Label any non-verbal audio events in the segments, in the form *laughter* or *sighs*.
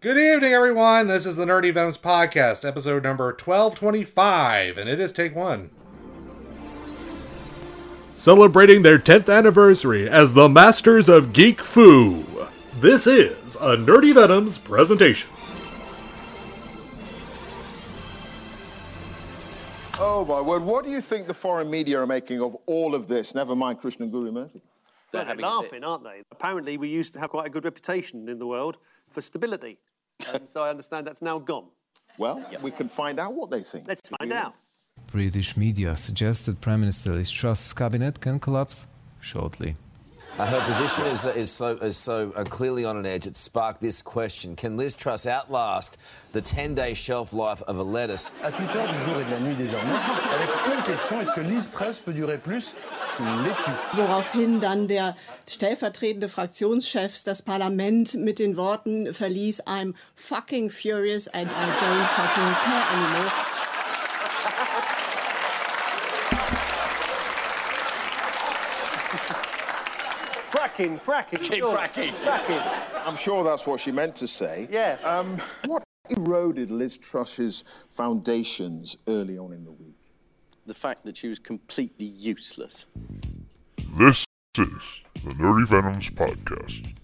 Good evening, everyone. This is the Nerdy Venoms Podcast, episode number 1225, and it is take one. Celebrating their 10th anniversary as the Masters of Geek Foo, This is a Nerdy Venoms presentation. Oh my word, what do you think the foreign media are making of all of this? Never mind Krishnan Guru Murthy. They're, having- laughing, aren't they? Apparently, we used to have quite a good reputation in the world for stability. and so I understand that's now gone. Well, we can find out what they think. Let's find out. British media suggests that Prime Minister Liz Truss's cabinet can collapse shortly. Uh, her position is, is so, is so uh, clearly on an edge. It sparked this question. Can Liz Truss outlast the 10-day shelf life of a lettuce? À toute heure du jour et de la nuit désormais, avec une question, est-ce que Liz Truss peut durer plus qu'une Woraufhin dann der stellvertretende Fraktionschef das Parlament mit den Worten verließ, I'm fucking furious and I don't fucking care anymore. Fracking, fracking. Keep sure. fracking. Fracking. I'm sure that's what she meant to say. Yeah. Um, what eroded Liz Truss's foundations early on in the week? The fact that she was completely useless. This is the Nerdy Venoms Podcast.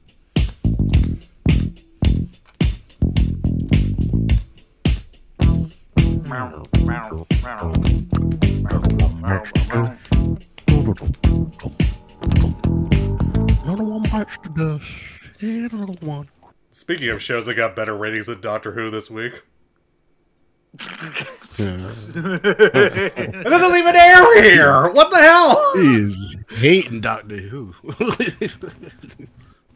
Another one bites the dust. And another one. Speaking of shows that got better ratings than Doctor Who this week. *laughs* and *laughs* this doesn't even air here! What the hell? Is hating Doctor Who. *laughs*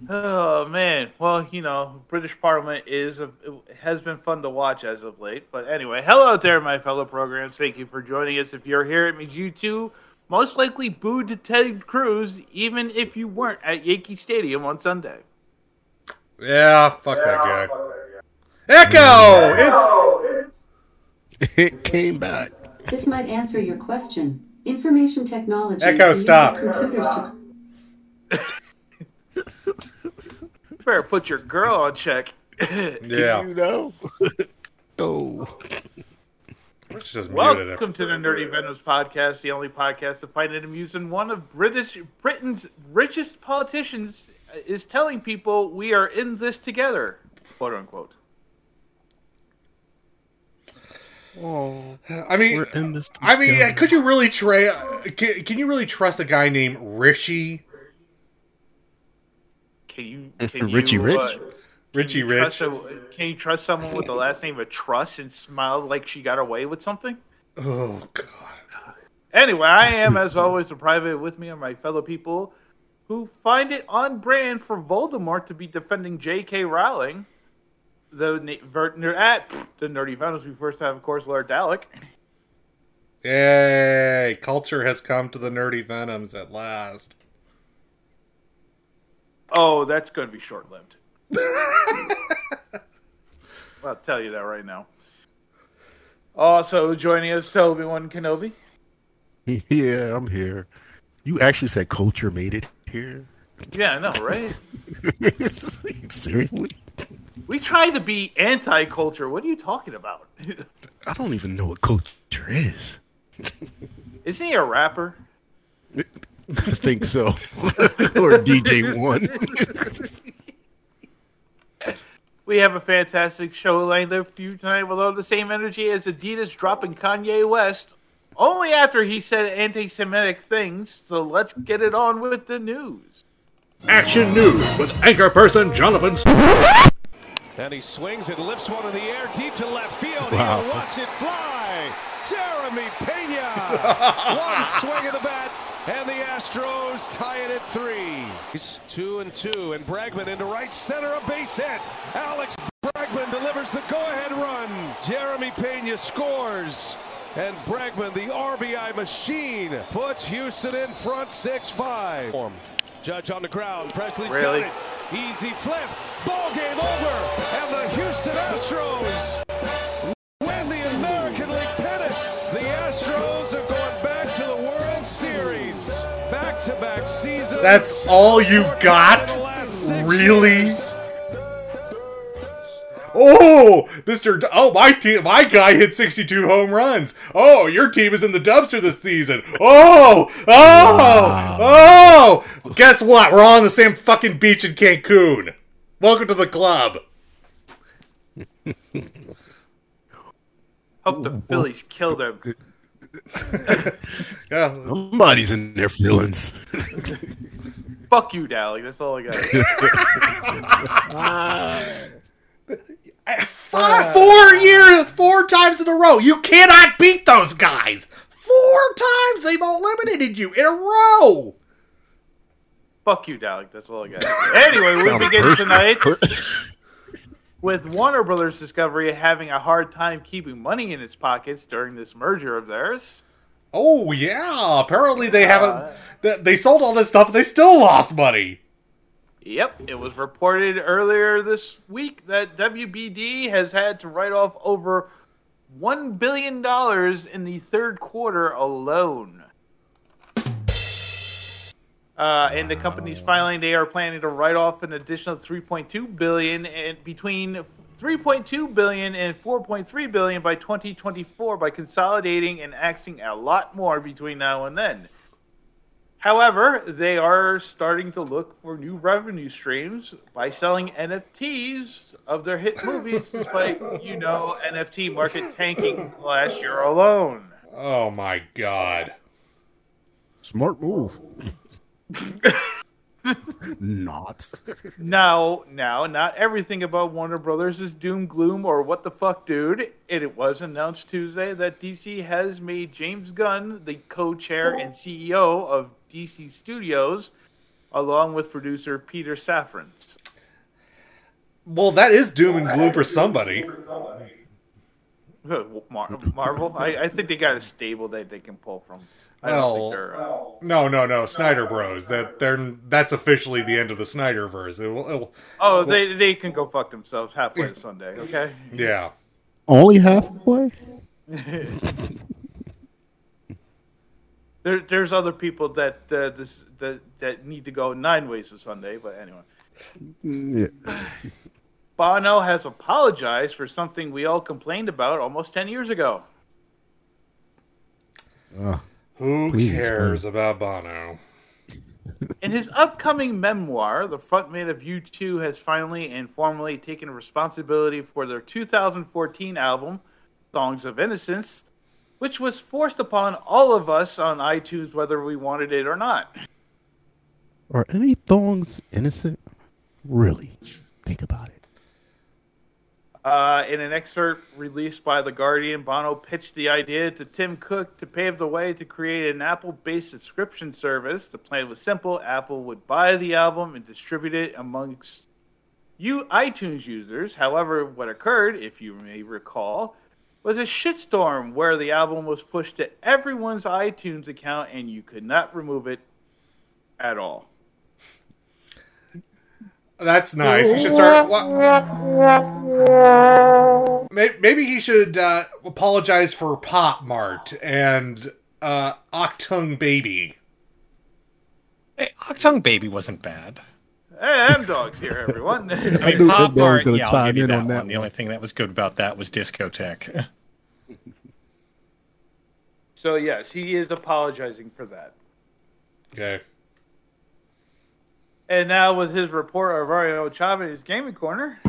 Oh man, well you know, British Parliament is a, it has been fun to watch as of late. But anyway, hello there, my fellow programs. Thank you for joining us. If you're here, it means you too most likely booed Ted Cruz, even if you weren't at Yankee Stadium on Sunday. Yeah, fuck that guy. Echo! It's it came back. This might answer your question. Information technology Echo, uses stop. computers to *laughs* Better put your girl on check. yeah. You know? *laughs* oh. Let's just muted it. Welcome to the Nerdy Venoms podcast, the only podcast to find it amusing. One of British Britain's richest politicians is telling people we are in this together, quote unquote. Oh. I mean, We're in this I mean, could you really tra- can, can you really trust a guy named Richie? Can you, can Richie you, Rich? uh, Richie can Rich? a- can you trust someone with the last name of Truss and smile like she got away with something? Oh god. Anyway, I am, as always, a private. With me are my fellow people who find it on brand for Voldemort to be defending J.K. Rowling. The na- ver- ner- ah, at the nerdy Venoms, we first have, of course, Lord Dalek. Yay! Culture has come to the nerdy venoms at last. Oh, that's going to be short lived. *laughs* I'll tell you that right now. Also joining us, Toby One Kenobi. *laughs* Yeah, I'm here. You actually said culture made it here? Yeah, I know, right? *laughs* Seriously? we try to be anti-culture. What are you talking about? I don't even know what culture is. Isn't he a rapper? I think so. or DJ One. We have a fantastic show lined up for you tonight with all the same energy as Adidas dropping Kanye West only after he said anti-Semitic things. So let's get it on with the news. Action news with anchor person Jonathan. And he swings and lifts one in the air deep to left field. Wow. He'll watch it fly. Jeremy Pena. *laughs* one swing of the bat, and the Astros tie it at three. He's two and two, and Bregman into right center, a base hit. Alex Bregman delivers the go-ahead run. Jeremy Pena scores. And Bregman, the RBI machine, puts Houston in front 6-5. Judge on the ground. Pressly's Really? got it. Easy flip. Ball game over. And the Houston Astros Back-to-back seasons. That's all you got? times in the last six Really? years. Oh, Mister. Oh, my team. My guy hit 62 home runs. Oh, your team is in the dumpster this season. Oh, oh, oh. Guess what? We're all on the same fucking beach in Cancun. Welcome to the club. Hope the Phillies kill them. *laughs* Yeah. Somebody's in their feelings. Fuck you, Dally. That's all I got. *laughs* Ah. Five, four years, four times in a row. You cannot beat those guys. Four times they've eliminated you in a row. Fuck you, Dalek. That's all I got. Anyway, we Sound begin personal. tonight *laughs* with Warner Brothers Discovery having a hard time keeping money in its pockets during this merger of theirs. Oh yeah, apparently they haven't. They, they sold all this stuff, and they still lost money. Yep, it was reported earlier this week that WBD has had to write off over one billion dollars in the third quarter alone. Uh, in the company's filing, they are planning to write off an additional 3.2 billion and between 3.2 billion and 4.3 billion by 2024 by consolidating and axing a lot more between now and then. However, they are starting to look for new revenue streams by selling NFTs of their hit movies, *laughs* despite, you know, NFT market tanking last year alone. Oh my god. Smart move. Not. Now, now, not everything about Warner Brothers is doom gloom or what the fuck, dude. It, it was announced Tuesday that DC has made James Gunn the co-chair and CEO of DC Studios, along with producer Peter Safran. Well, that is doom and gloom for somebody. Mar- Marvel, I, I think they got a stable that they can pull from. I don't think Well, they're. Uh, no, no, no, Snyder Bros. That they're that's officially the end of the Snyderverse. It will, it will- oh, they they can go fuck themselves halfway to Sunday, okay? yeah. Only halfway? *laughs* There, there's other people that uh, this that that need to go nine ways to Sunday, but anyway. Yeah. Bono has apologized for something we all complained about almost ten years ago. Uh, Who Please cares about Bono? In his upcoming memoir, the frontman of U2 has finally and formally taken responsibility for their 2014 album, Songs of Innocence, which was forced upon all of us on iTunes whether we wanted it or not. Are any thongs innocent? Really? Think about it. Uh, in an excerpt released by The Guardian, Bono pitched the idea to Tim Cook to pave the way to create an Apple based subscription service. The plan was simple Apple would buy the album and distribute it amongst you iTunes users. However, what occurred, if you may recall, was a shitstorm where the album was pushed to everyone's iTunes account and you could not remove it at all. That's nice. He should start. wha- Maybe he should uh, apologize for Pop Mart and uh, Achtung Baby. Hey, Achtung Baby wasn't bad. Hey, M Dog's here, everyone. *laughs* I knew mean, Pop was Mart, gonna yeah, I'll give you that on that one. The only thing that was good about that was Discothèque. *laughs* So yes, he is apologizing for that. Okay. And now with his report of Mario Chavez Gaming Corner.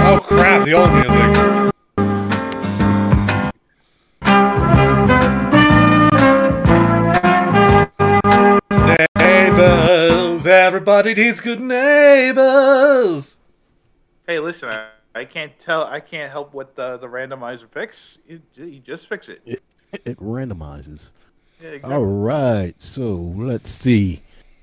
Oh crap! The old music. Neighbors, everybody needs good neighbors. Hey, listen, I, I can't tell, I can't help what the, the randomizer picks. You, you just fix it. It, it randomizes. Yeah, exactly. All right, so let's see.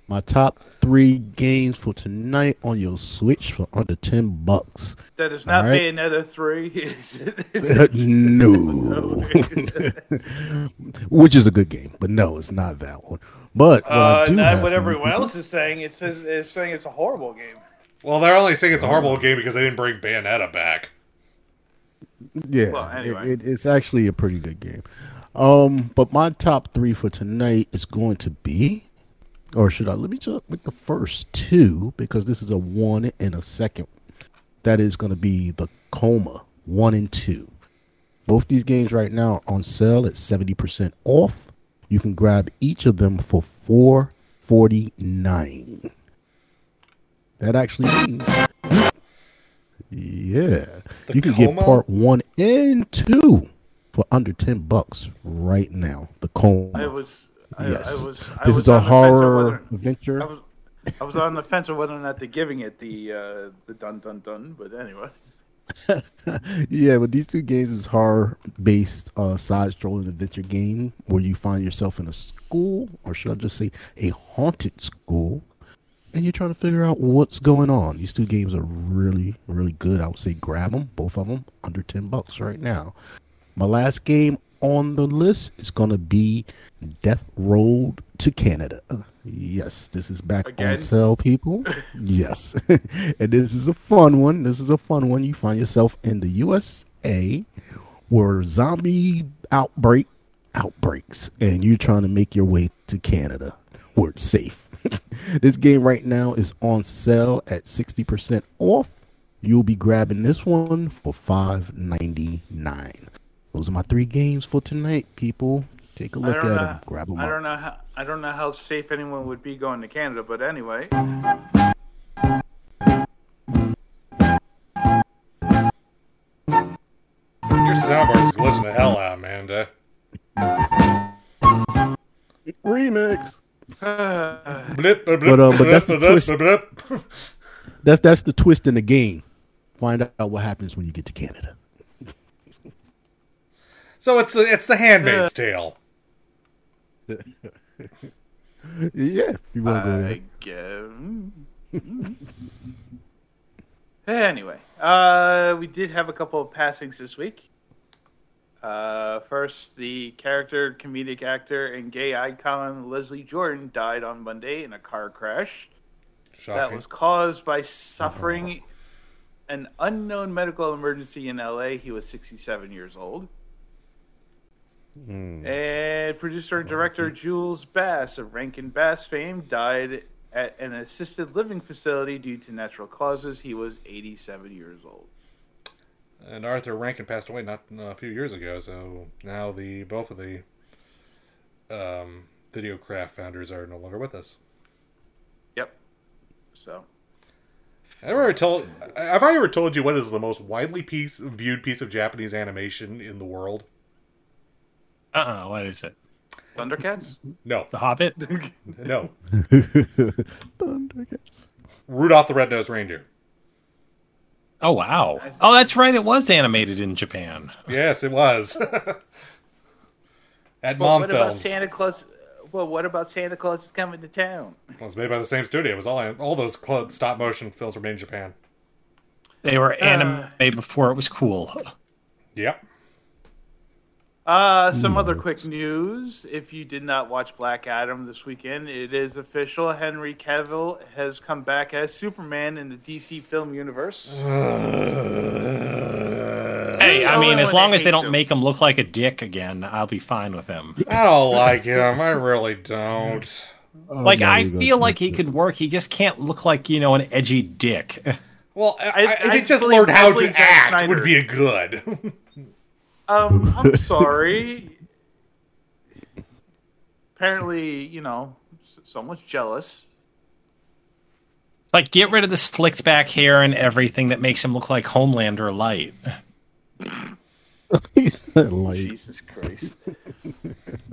My top three games for tonight on your Switch for under ten bucks. That is not All right. Bayonetta 3. *laughs* is it? no, *laughs* *laughs* which is a good game, but no, it's not that one. But what I Uh, do not have what everyone you- else is saying. It says it's saying it's a horrible game. Well, they're only saying it's a horrible game because they didn't bring Bayonetta back. Yeah, Well, it- it, it's actually a pretty good game. Um, but my top three for tonight is going to be or should I? Let me just with the first two because this is a one and a second. That is going to be the Coma one and two. Both these games right now are on sale at seventy percent off. You can grab each of them for four forty nine. That actually means, yeah, The you can get part one and two for under ten bucks right now. The Coma. I was. I, Yes. I was. I This was is a on the fence of horror adventure. I was, I was on the fence of whether or not they're giving it the uh, the dun dun dun. But anyway, *laughs* yeah, but these two games is horror based uh, side scrolling adventure game where you find yourself in a school, or should I just say a haunted school, and you're trying to figure out what's going on. These two games are really, really good. I would say grab them, both of them, under ten bucks right now. My last game on the list is gonna be Death Road to Canada. Yes, this is back Again? on sale, people. *laughs* yes, *laughs* and this is a fun one. This is a fun one. You find yourself in the USA where zombie outbreak outbreaks, and you're trying to make your way to Canada *laughs* where it's safe. this game right now is on sale at sixty percent off. You'll be grabbing this one for five ninety nine. Those are my three games for tonight, people. Take a look at know. them. Grab them I up. don't know how. I don't know how safe anyone would be going to Canada. But anyway. Your soundboard's glitching the hell out, Amanda. Remix. *sighs* Blip, blip, But, uh, but that's the blip, twist. blip, blip. That's that's the twist in the game. Find out what happens when you get to Canada. So it's the it's the Handmaid's Tale. *laughs* yeah, if you want to go there. I guess. *laughs* anyway, uh, we did have a couple of passings this week. Uh, first, the character, comedic actor, and gay icon Leslie Jordan died on Monday in a car crash that was caused by suffering an unknown medical emergency in LA. He was 67 years old. And producer and director Jules Bass of Rankin Bass fame died at an assisted living facility due to natural causes. He was 87 years old. And Arthur Rankin passed away not uh, a few years ago, so now the both of the um, Videocraft founders are no longer with us. Yep. So Have I ever told? Have I ever told you what is the most widely piece viewed piece of Japanese animation in the world? Uh uh what is it? Thundercats? No. The Hobbit? *laughs* No. *laughs* Thundercats. Rudolph the Red-Nosed Reindeer. Oh wow. Oh, that's right. It was animated in Japan. Yes, it was. *laughs* At Well, Mom what about Santa Claus? Well, what about Santa Claus is coming to town? It was made by the same studio. It was all all those stop motion films were made in Japan. They were Uh. animated before it was cool. Yep. Uh, some other quick news. If you did not watch Black Adam this weekend, it is official. Henry Cavill has come back as Superman in the DC film universe. *sighs* Hey, I Oh, mean, as long as they don't him. make him look like a dick again, I'll be fine with him. *laughs* I don't like him. I really don't. like, now I feel like he could work. He just can't look like you know an edgy dick. *laughs* Well, I, I- I, if I he just learned how to act, Snyder. would be a good. *laughs* Um, *laughs* I'm sorry. Apparently, you know, s- someone's jealous. Like, get rid of the slicked back hair and everything that makes him look like Homelander light. He's like, Jesus Christ.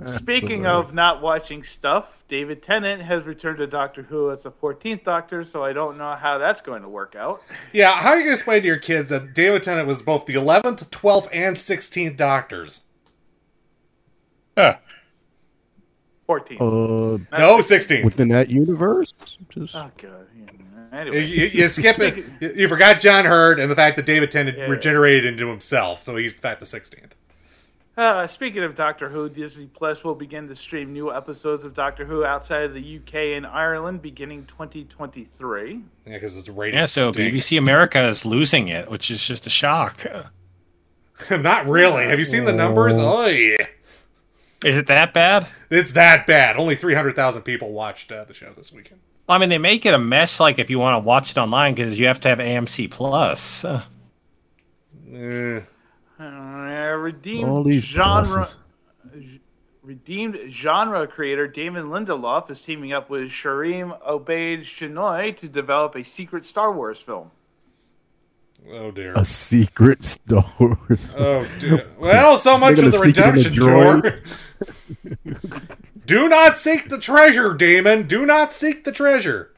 *laughs* Speaking of not watching stuff, David Tennant has returned to Doctor Who as the 14th Doctor, so I don't know how that's going to work out. yeah, how are you going to explain to your kids that David Tennant was both the 11th, 12th, and 16th Doctors? Huh. 14th. uh, No, 16th. within that universe, just Oh, God. Yeah. You, Anyway. you, you skip it. *laughs* You, you forgot John Hurt and the fact that David Tennant Yeah. regenerated into himself, so he's in fact the 16th. Uh, speaking of Doctor Who, Disney Plus will begin to stream new episodes of Doctor Who outside of the UK and Ireland beginning 2023. Yeah, because it's rated. Yeah, so stink. BBC America is losing it, which is just a shock. *laughs* Not really. Have you seen the numbers? Oh yeah. Is it that bad? It's that bad. Only 300,000 people watched uh, the show this weekend. I mean, they make it a mess. Like if you want to watch it online, because you have to have AMC Plus. Uh, Eh. Uh, redeemed All these genre. pluses. Redeemed genre creator Damon Lindelof is teaming up with Sharmeen Obaid Chinoy to develop a secret Star Wars film. Oh dear. A secret Star Wars. Oh dear. Well, so much They're of the gonna sneak *laughs* it in a redemption droid. tour. Do not seek the treasure, Damon. Do not seek the treasure.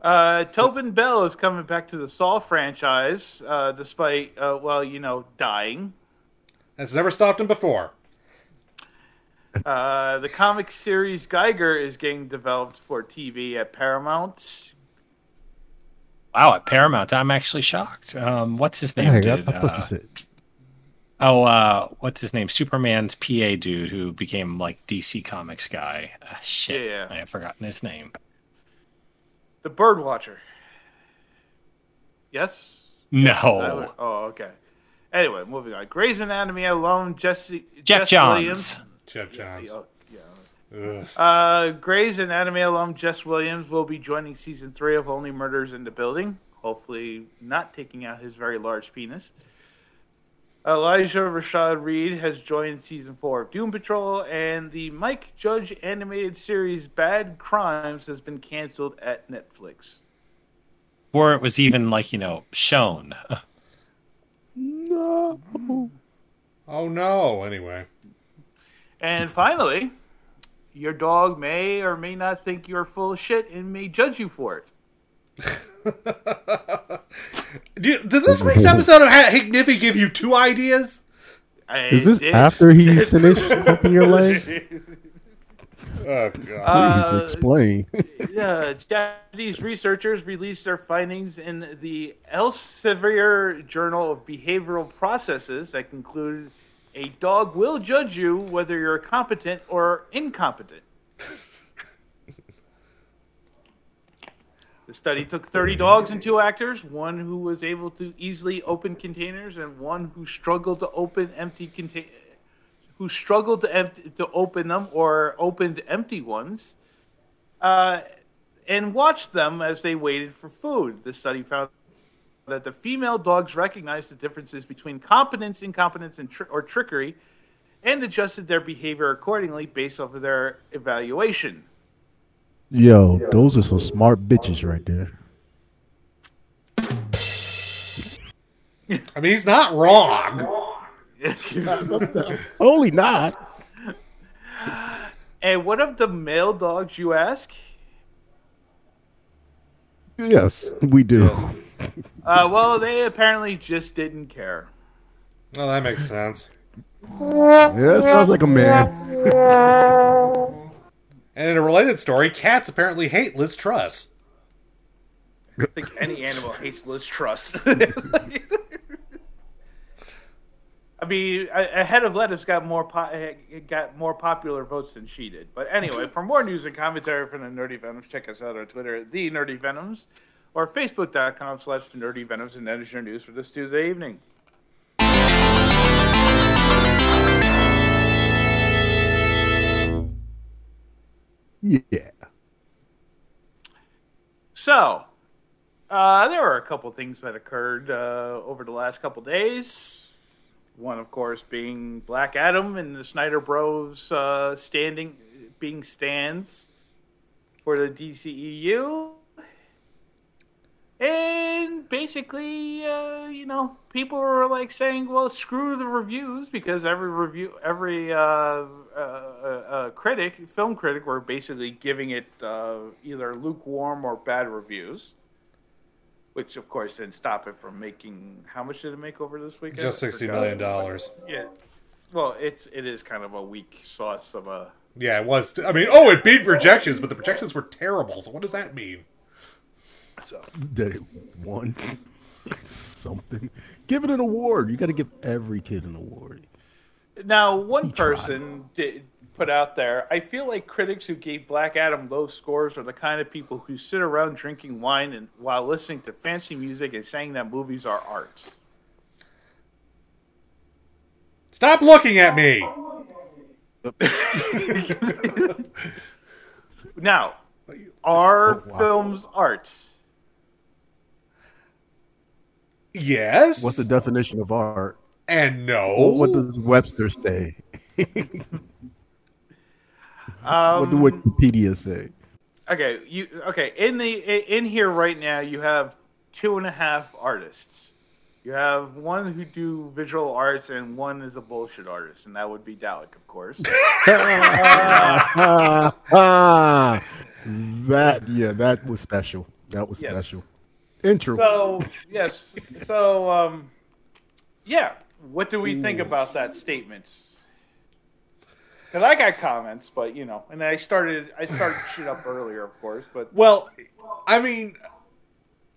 Uh, Tobin Bell is coming back to the Saw franchise, uh, despite, uh, well, you know, dying. That's never stopped him before. Uh, the comic series Geiger is getting developed for TV at Paramount. wow, at Paramount, I'm actually shocked. Um, what's his name? Hey, I, did, I thought uh, you said. Oh, uh, what's his name? Superman's PA dude who became like DC Comics guy. Uh, shit, Yeah. I have forgotten his name. The Birdwatcher. Yes? No. Was- oh, okay. Anyway, moving on. Grey's Anatomy alone, Jesse, Jeff Jess Johns. Williams. Geoff Johns. Oh, Ugh. Uh, Grey's Anatomy alum Jess Williams will be joining season three of Only Murders in the Building. Hopefully, not taking out his very large penis. Elijah Rashad Reed has joined season four of Doom Patrol, and the Mike Judge animated series Bad Crimes has been canceled at Netflix. Or it was even like you know shown. No. Oh no. Anyway. And finally, your dog may or may not think you're full of shit and may judge you for it. *laughs* Did, did this week's episode of Ha- Hank Niffy give you two ideas? Is this after he *laughs* finished humping your leg? *laughs* Oh God! Please god. explain. yeah, Japanese researchers released their findings in the Elsevier Journal of Behavioral Processes that conclude a dog will judge you whether you're competent or incompetent. The study took 30 dogs and two actors, one who was able to easily open containers and one who struggled to open empty containers who struggled to empty, to open them or opened empty ones, uh, and watched them as they waited for food. The study found that the female dogs recognized the differences between competence, incompetence, and or trickery, and adjusted their behavior accordingly based off of their evaluation. Yo, those are some smart bitches right there. I mean, he's not wrong. *laughs* Only not. And what of the male dogs, you ask? Yes, we do. *laughs* Uh, well, they apparently just didn't care. Well, that makes sense. Yeah, sounds like a man. *laughs* And in a related story, cats apparently hate Liz Truss. I don't think any animal hates Liz Truss. *laughs* I mean, a, head of lettuce got more po- eh, got more popular votes than she did. But anyway, for more news and commentary from the Nerdy Venoms, check us out on Twitter at the Nerdy Venoms or Facebook.com slash the Nerdy Venoms, and that is your news for this Tuesday evening. Yeah. So, uh, there were a couple things that occurred uh, over the last couple days. One, of course, being Black Adam and the Snyder Bros uh, standing, being stands for the DCEU. And basically, uh, you know, people were like saying, "Well, screw the reviews," because every review, every uh, uh, uh, uh, critic, film critic, were basically giving it uh, either lukewarm or bad reviews. Which, of course, didn't stop it from making. How much did it make over this weekend? Just I $60. Yeah. Well, it's it is kind of a weak sauce of a. Yeah, it was. I mean, oh, it beat projections, but the projections were terrible. So what does that mean? So That it won *laughs* something. Give it an award. You got to give every kid an award. Now, one person did put out there, I feel like critics who gave Black Adam low scores are the kind of people who sit around drinking wine and while listening to fancy music and saying that movies are art. Stop looking at me. *laughs* now, are oh, films art? Yes. What's the definition of art? And no. What, what does Webster say? *laughs* what do Um, Wikipedia say? Okay, you okay in the in here right now you have two and a half artists. You have one who do visual arts and one is a bullshit artist, and that would be Dalek, of course. Ah, *laughs* *laughs* that yeah, that was special. That was Yes. special. Intro. So yes, so um, yeah. What do we think about that statement? Because I got comments, but you know, and I started I started *laughs* shit up earlier, of course, but Well, I mean,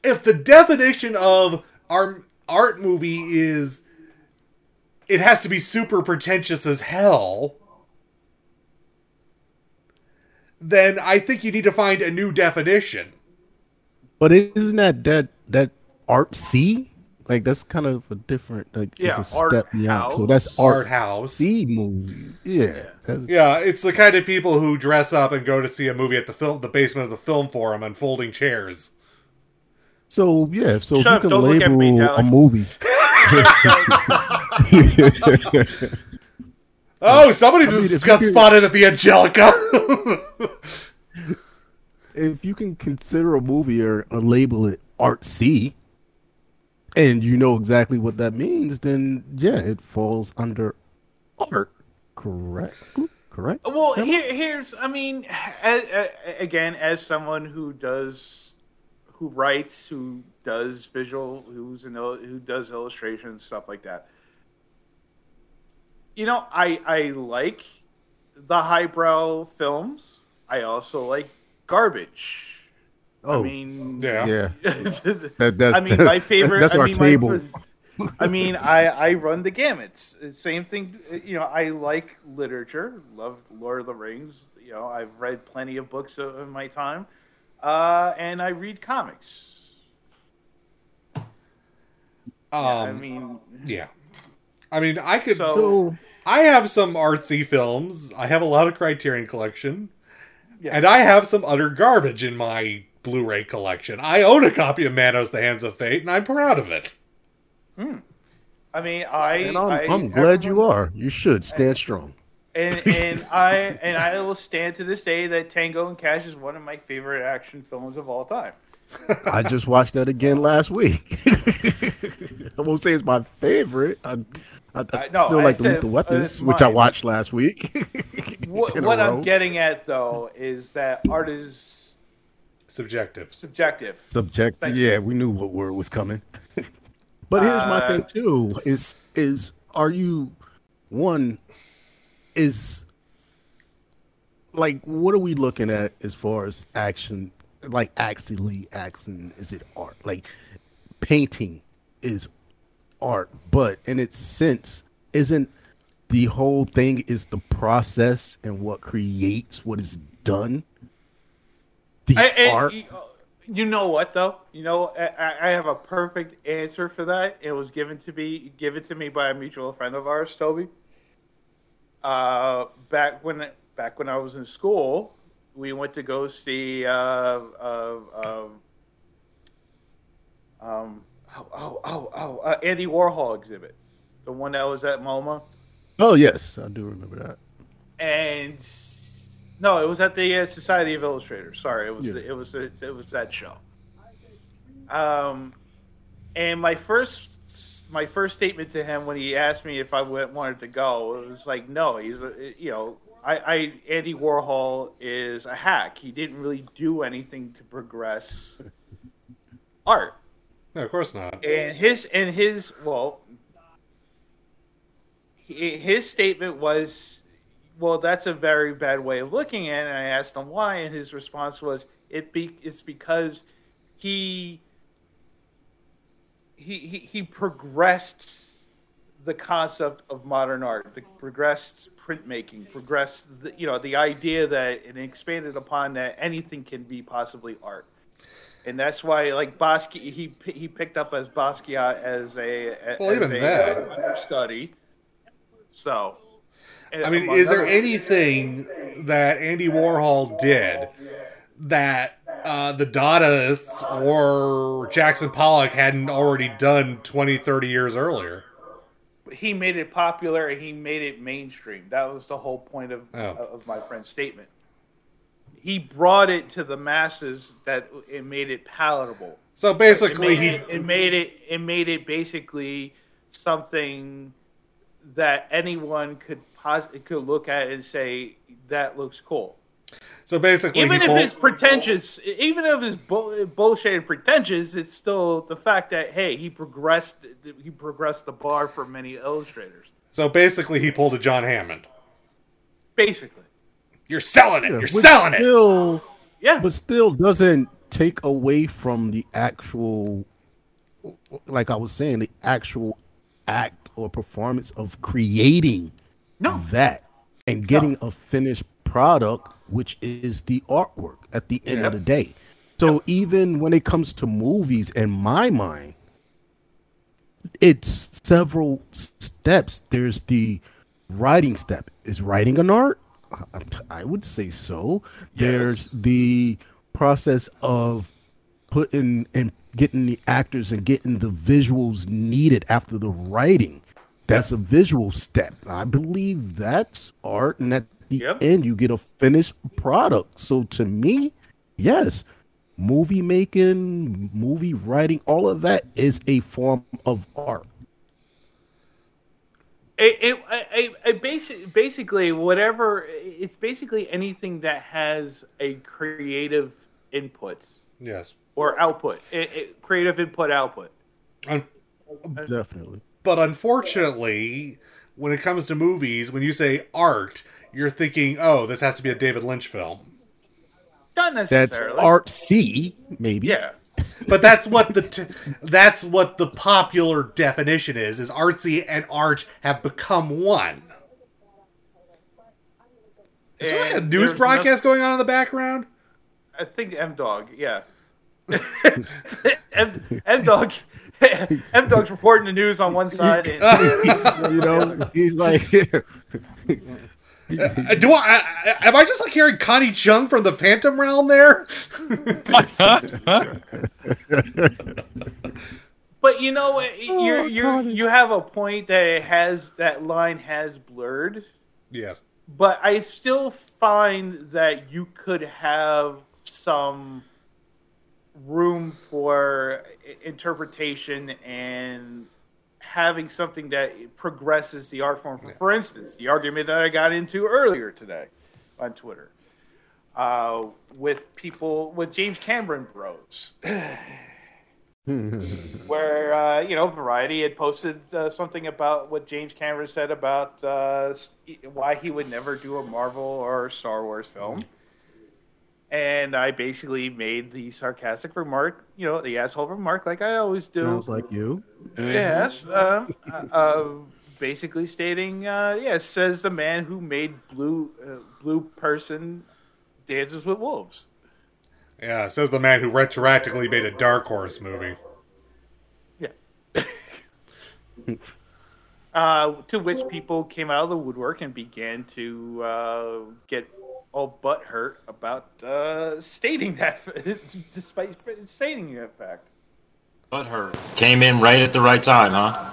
if the definition of our art movie is it has to be super pretentious as hell, then I think you need to find a new definition. But isn't that that that art C? Like that's kind of a different like Yeah, it's a art step beyond. So that's Art art house. C movie. Yeah. that's- Yeah, it's the kind of people who dress up and go to see a movie at the film, the basement of the film forum, and folding chairs. So yeah, so Shut if you don't can look at me, label a movie. *laughs* Oh, somebody *laughs* I mean, just got spotted at the Angelika. *laughs* if you can consider a movie or, or label it art C, and you know exactly what that means, then yeah, it falls under art. Correct. Correct. Well, here, here's, I mean, a, a- again, as someone who does, who writes, who does visual, who's an, who does illustration stuff like that. You know, I I like the highbrow films. I also like garbage. Oh, I mean, yeah. Yeah. That, *laughs* That- that's- I mean, my *laughs* favorite. that's I our mean, my- table. I mean, I I run the gamuts. Same thing. You know, I like literature. Love Lord of the Rings. You know, I've read plenty of books o- in my time, uh, and I read comics. Um, I mean, yeah. I mean, I could. So- I have some artsy films. I have a lot of Criterion collection, Yes. and I have some utter garbage in my Blu-ray collection. I own a copy of Manos: The Hands of Fate, and I'm proud of it. hmm. I mean, I. And I'm, I I'm glad you are. You should stand strong. and *laughs* and I and I will stand to this day that Tango and Cash is one of my favorite action films of all time. *laughs* I just watched that again last week. *laughs* I won't say it's my favorite. I, I, I I- no, still I like the Lethal uh, Weapons, it's which I watched last week. *laughs* What, what I'm getting at though is that art is subjective. Subjective. Subject. Thank Yeah, we knew what word was coming. *laughs* but here's my Uh, thing too: is is are you one? Is like what are we looking at as far as action? Like actually, action is it art? Like painting is art, but in its sense, isn't the whole thing is the process and what creates what is done? The I- I- art. You, you know what though? You know I- I, I have a perfect answer for that. It was given to me given to me by a mutual friend of ours, Toby. Uh, back when back when I was in school, we went to go see uh, uh, um, um, oh oh oh, oh uh, Andy Warhol exhibit, the one that was at MoMA. Oh yes, I do remember that. and no, it was at the uh, Society of Illustrators. Sorry, it was Yeah. the, it was the, it was that show. Um, and my first my first statement to him when he asked me if I went, wanted to go, it was like, no, he's you know, I, I Andy Warhol is a hack. He didn't really do anything to progress *laughs* art. No, of course not. And his and his well, his statement was, "Well, that's a very bad way of looking at it." And I asked him why, and his response was, "It be it's because he he he, he progressed." The concept of modern art, the progressed printmaking, progressed, the, you know, the idea that and expanded upon that anything can be possibly art and that's why like Basquiat he he picked up as Basquiat as a Well, as even a that. understudy. So I mean, is there anything that Andy Warhol did that uh, the Dadaists or Jackson Pollock hadn't already done 20, 30 years earlier? he made it popular he made it mainstream. That was the whole point of Oh. of my friend's statement. He brought it to the masses that it made it palatable. So basically, it he it, it made it it made it basically something that anyone could pos- could look at and say that looks cool. so basically Even if pulled- it's pretentious, even if it's bull, bullshit and pretentious, it's still the fact that hey, he progressed. He progressed the bar for many illustrators. so basically he pulled a John Hammond. Basically, You're selling it. Yeah, You're which selling it. Yeah. But still doesn't take away from the actual, like I was saying, the actual act or performance of creating no. that and getting a finished product, which is the artwork at the end of the day. So even when it comes to movies, in my mind, it's several steps. There's the writing step. Is writing an art? I- would say so. There's the process of putting and getting the actors and getting the visuals needed after the writing. That's a visual step. I believe that's art, and at the end, you get a finished product. So to me, yes, movie making, movie writing, all of that is a form of art. It, it, I, I, basic, basically whatever. It's basically anything that has a creative input Yes. or output. It, it, creative input output. Un- Definitely. But unfortunately, when it comes to movies, when you say art, you're thinking, oh, this has to be a David Lynch film. Not necessarily That's art c maybe. Yeah. But that's what the t- that's what the popular definition is. Is artsy and art have become one. Is there like a news there's broadcast going on in the background? I think M Dog. Yeah. *laughs* M, M Dog. *laughs* M Dog's reporting the news on one side. And, *laughs* you know, he's like, *laughs* do I, I? Am I just like hearing Connie Chung from the Phantom Realm there? *laughs* But you know, what, oh, you're you're you have a point that it has that line has blurred. yes. But I still find that you could have some room for interpretation and having something that progresses the art form. For instance, the argument that I got into earlier today on Twitter uh, with people with James Cameron Bros. *laughs* where uh, you know Variety had posted uh, something about what James Cameron said about uh, why he would never do a Marvel or Star Wars film, and I basically made the sarcastic remark, you know, the asshole remark, like I always do. sounds like you. Yes, um, uh, uh, *laughs* basically stating, uh, yes, says the man who made Blue uh, Blue Person dances with wolves. Yeah, says the man who retroactively made a Dark Horse movie. Yeah. *laughs* Uh, to which people came out of the woodwork and began to uh, get all butt hurt about uh, stating that, *laughs* despite stating that fact. But her came in right at the right time, huh?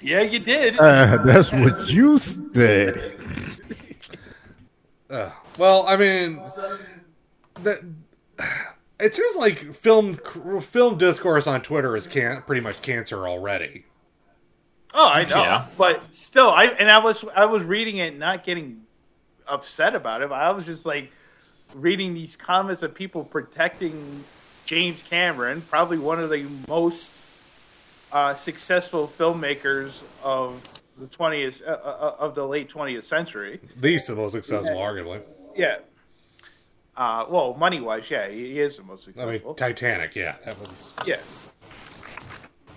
Yeah, you did. Uh, that's what you said. *laughs* Uh, well, I mean, that *sighs* it seems like film film discourse on Twitter is can pretty much cancer already. Oh, I know, Yeah. but still, I and I was I was reading it, not getting upset about it. But I was just like reading these comments of people protecting James Cameron, probably one of the most uh, successful filmmakers of the twentieth uh, uh, of the late twentieth century. These the most successful, arguably. Yeah. Uh, well, money wise, yeah, he is the most I successful. mean, Titanic. Yeah, that was. Yeah.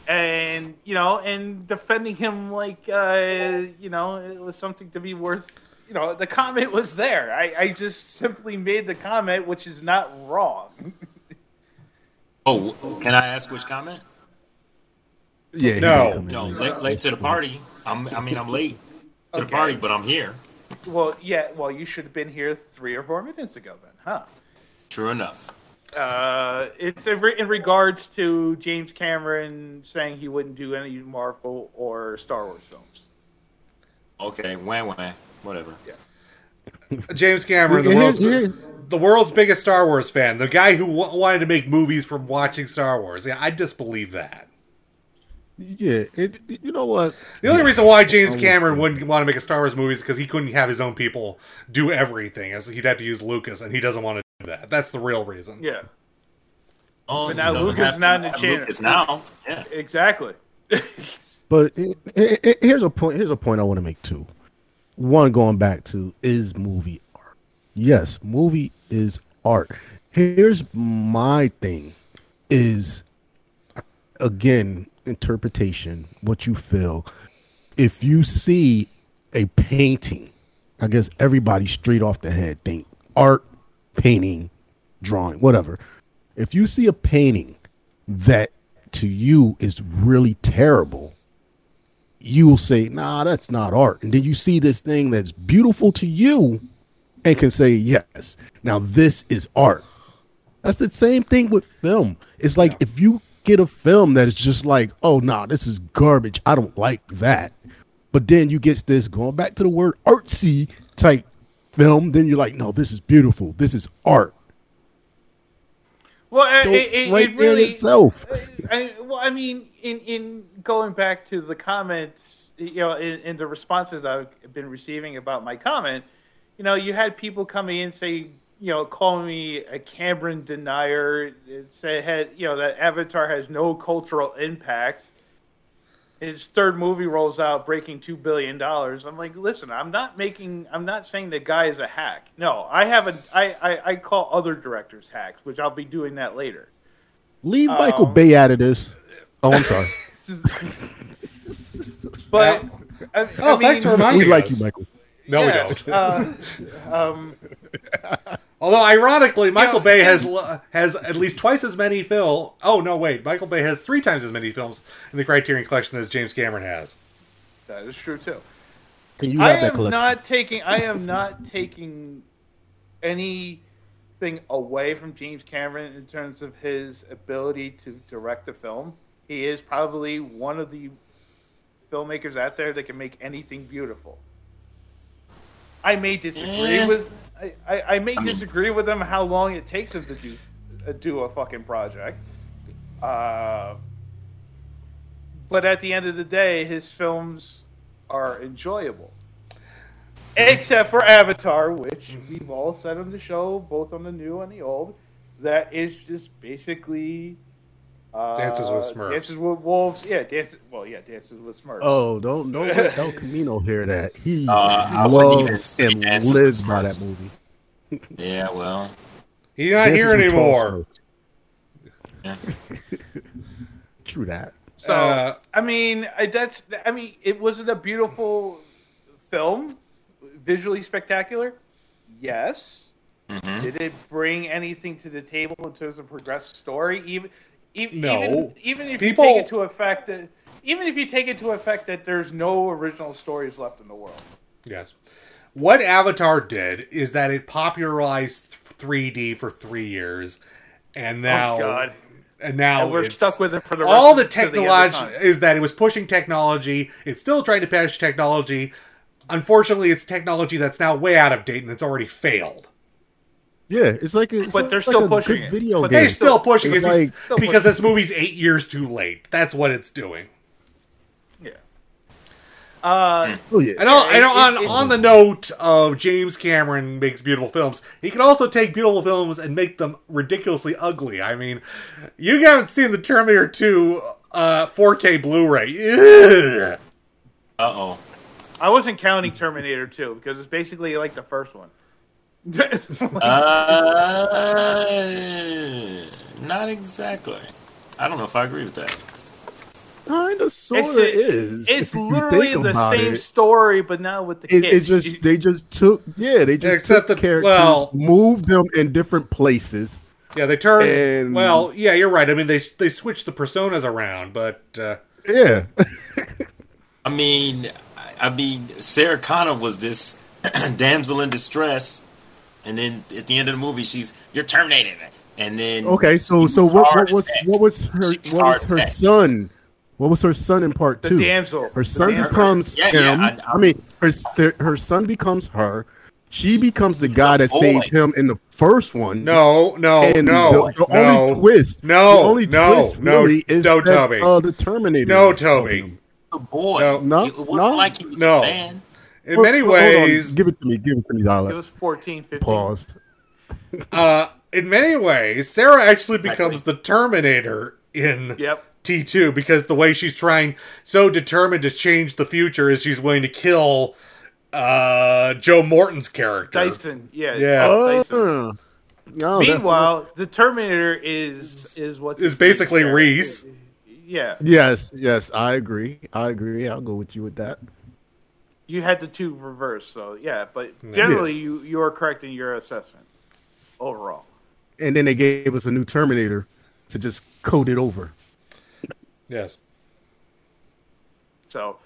And you know, and defending him like uh, you know it was something to be worth. You know, the comment was there. I, I just simply made the comment, which is not wrong. *laughs* Oh, can I ask which comment? Yeah. No. did come in No, late. late, late to the party. I'm, I mean, I'm late. to the party, but I'm here. Well, yeah. Well, you should have been here three or four minutes ago, then, huh? True enough. Uh, it's in re- in regards to James Cameron saying he wouldn't do any Marvel or Star Wars films. Okay, wham wham, whatever. Yeah. *laughs* James Cameron, the world's the world's biggest Star Wars fan, the guy who w- wanted to make movies from watching Star Wars. Yeah, I disbelieve that. Yeah, it, you know what? The only reason why James Cameron wouldn't want to make a Star Wars movie is because he couldn't have his own people do everything, as he'd have to use Lucas, and he doesn't want to do that. That's the real reason. Yeah. Oh, But now Lucas is not in the have channel. Lucas now. Yeah. Exactly. *laughs* But it, it, it- here's a point. Here's a point I want to make too. One going back to is movie art. Yes, movie is art. Here's my thing: is again interpretation. What you feel. If you see a painting, I guess everybody straight off the head think art, painting, drawing, whatever. If you see a painting that to you is really terrible, you will say, nah, that's not art. And then you see this thing that's beautiful to you and can say, yes, now this is art. That's the same thing with film. It's like if you get a film that is just like, oh, nah, this is garbage. I don't like that. But then you get this going back to the word artsy type film, then you're like, no, this is beautiful. This is art. Well, So it, it, right it there in really, itself. *laughs* I, well, I mean, in in going back to the comments, you know, in, in the responses I've been receiving about my comment, you know, you had people coming in say, you know, calling me a Cameron denier, it say had you know that Avatar has no cultural impact. His third movie rolls out, breaking two billion dollars. I'm like, listen, I'm not making, I'm not saying the guy is a hack. No, I have a, I, I, I call other directors hacks, which I'll be doing that later. Leave Michael Um, Bay out of this. Oh, I'm sorry. *laughs* But I, Oh, I thanks for mean- reminding we like you, Michael. No, we don't. uh, um, *laughs* Although ironically, Michael know, Bay has has at least twice as many film. Oh no, wait, Michael Bay has three times as many films in the Criterion Collection as James Cameron has. that is true too. And you I that am collection. not taking. I am not taking anything away from James Cameron in terms of his ability to direct a film. He is probably one of the filmmakers out there that can make anything beautiful. I may disagree Eh. with. I, I, I may disagree with him how long it takes him to do uh, do a fucking project. Uh, but at the end of the day, his films are enjoyable. Except for Avatar, which we've all said on the show, both on the new and the old, that is just basically uh, Dances with Smurfs. Dances with wolves. Yeah, dances. Well, yeah, dances with Smurfs. Oh, don't don't *laughs* let El Camino hear that. He Uh, I wouldn't even loves say and Dances lives by that movie. Yeah, well, He's not Dances here anymore. Smurfs. *laughs* True that. So Uh, I mean, that's I mean, it was it a beautiful film, visually spectacular. Yes. mhm. Did it bring anything to the table in terms of progressed story? Even, even No. even, even if People- you take it to effect that, even if you take it to effect that there's no original stories left in the world. Yes. What Avatar did is that it popularized 3D for three years, and oh, now oh God. and now And we're stuck with it for the all the the technology time. is that it was pushing technology. It's still trying to push technology. Unfortunately, it's technology that's now way out of date and it's already failed. Yeah, it's like a, it's But like they're a still pushing good it. video But game. They're still pushing It's it like- it's because this movie's eight years too late. That's what it's doing. Yeah. Uh, *clears throat* Oh yeah. And, all, Yeah, and it- on, it- on the note of James Cameron makes beautiful films, he can also take beautiful films and make them ridiculously ugly. I mean, you haven't seen the Terminator 2 uh, 4K Blu-ray. Uh oh. I wasn't counting Terminator 2 because it's basically like the first one. *laughs* Uh, not exactly. I don't know if I agree with that. Kind of, sort of It's- is. It's literally the same it. story, but now with the It, kids. it just they just took yeah they just Except took the- characters well- moved them in different places. Yeah, they turned. And- well, yeah, you're right. I mean, they they switched the personas around, but uh, Yeah, *laughs* I mean, I- I mean, Sarah Connor was this *clears throat* damsel in distress, and then at the end of the movie, she's you're terminated, and then Okay, so so what, what was that. what was her what was her that. son? What was her son in part The two? damsel. Her son damsel. becomes Yeah, yeah, him. I- I, mean, her her son becomes her. She becomes the guy that boy. saved him in the first one. No, no, and no, the, the no, only twist, no, the only no, twist no, really is no, that, Toby. uh, the Terminator. No, Toby. helping him. a boy. No. No, it wasn't no, like he was no. a man. In Hold- many hold on. ways, give it to me. Give it to me, It was 14, 15. Pause. *laughs* uh, in many ways, Sarah actually becomes the Terminator in Yep. T2 because the way she's trying so determined to change the future is she's willing to kill uh, Joe Morton's character. Dyson. Yeah. Yeah. Dyson. Uh, no, that- Meanwhile, the Terminator is is what's Is basically? Reese. Yeah. yes, yes, I agree. I agree. I'll go with you with that. You had the two reversed, so yeah. But generally, you you are correct in your assessment overall. And then they gave us a new Terminator to just coat it over. Yes. So,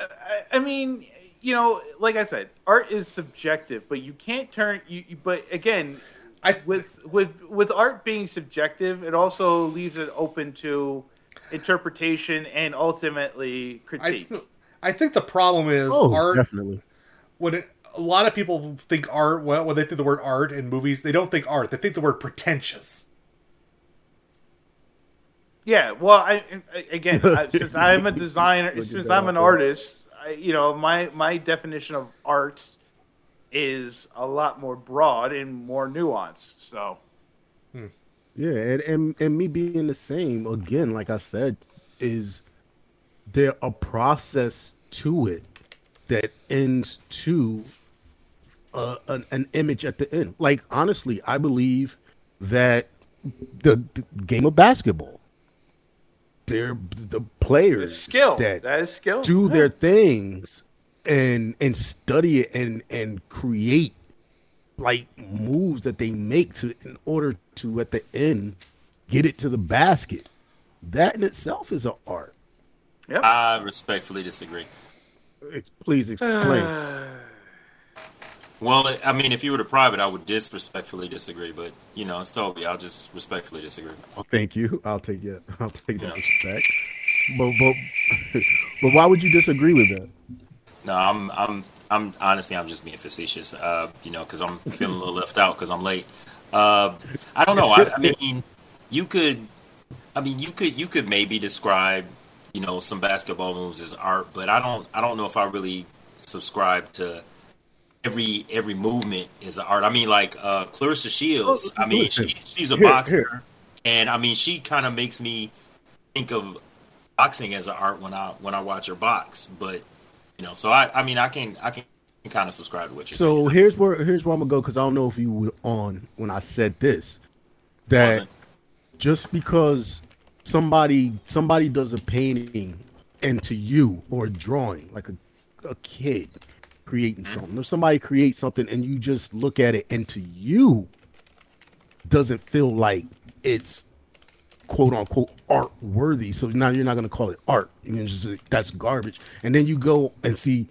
I, I mean, you know, like I said, art is subjective, but you can't turn. You, you but again, I with with with art being subjective, it also leaves it open to interpretation and ultimately critique. I think the problem is Oh, art. definitely. When it, a lot of people think art, well, when they think the word art in movies, they don't think art. They think the word pretentious. Yeah, well, I, I again, I, *laughs* since I'm a designer, since I'm an out artist, I, you know, my my definition of art is a lot more broad and more nuanced. So, hmm. Yeah, and, and and me being the same again, like I said, is there a process to it that ends to uh, an, an image at the end? Like honestly, I believe that the, the game of basketball, they're the players skill that that is skill. do Yeah. their things and and study it and and create like moves that they make to in order to at the end get it to the basket. That in itself is an art. Yep. I respectfully disagree. Ex- Please explain. Well, I mean, if you were to private, I would disrespectfully disagree. But you know, it's Toby. I'll just respectfully disagree. Well, thank you. I'll take that. *laughs* I'll take that respect. But but *laughs* but why would you disagree with that? No, I'm, I'm, I'm honestly, I'm just being facetious. Uh, you know, because I'm feeling a little left out because I'm late. Uh, I don't know. I, I *laughs* mean, you could, I mean, you could, you could maybe describe, you know, some basketball moves as art, but I don't, I don't know if I really subscribe to every every movement is an art. I mean, like uh, Claressa Shields. I mean, she, she's a Here, boxer, here. and I mean, she kind of makes me think of boxing as an art when I when I watch her box. But you know, so I I mean, I can I can kind of subscribe to what you're saying. So here's where here's where I'm gonna go because I don't know if you were on when I said this. That just because somebody somebody does a painting and to you or a drawing, like a, a kid creating something, or somebody creates something and you just look at it and to you doesn't feel like it's quote unquote art worthy. So now you're not gonna call it art. You're just that's garbage. And then you go and see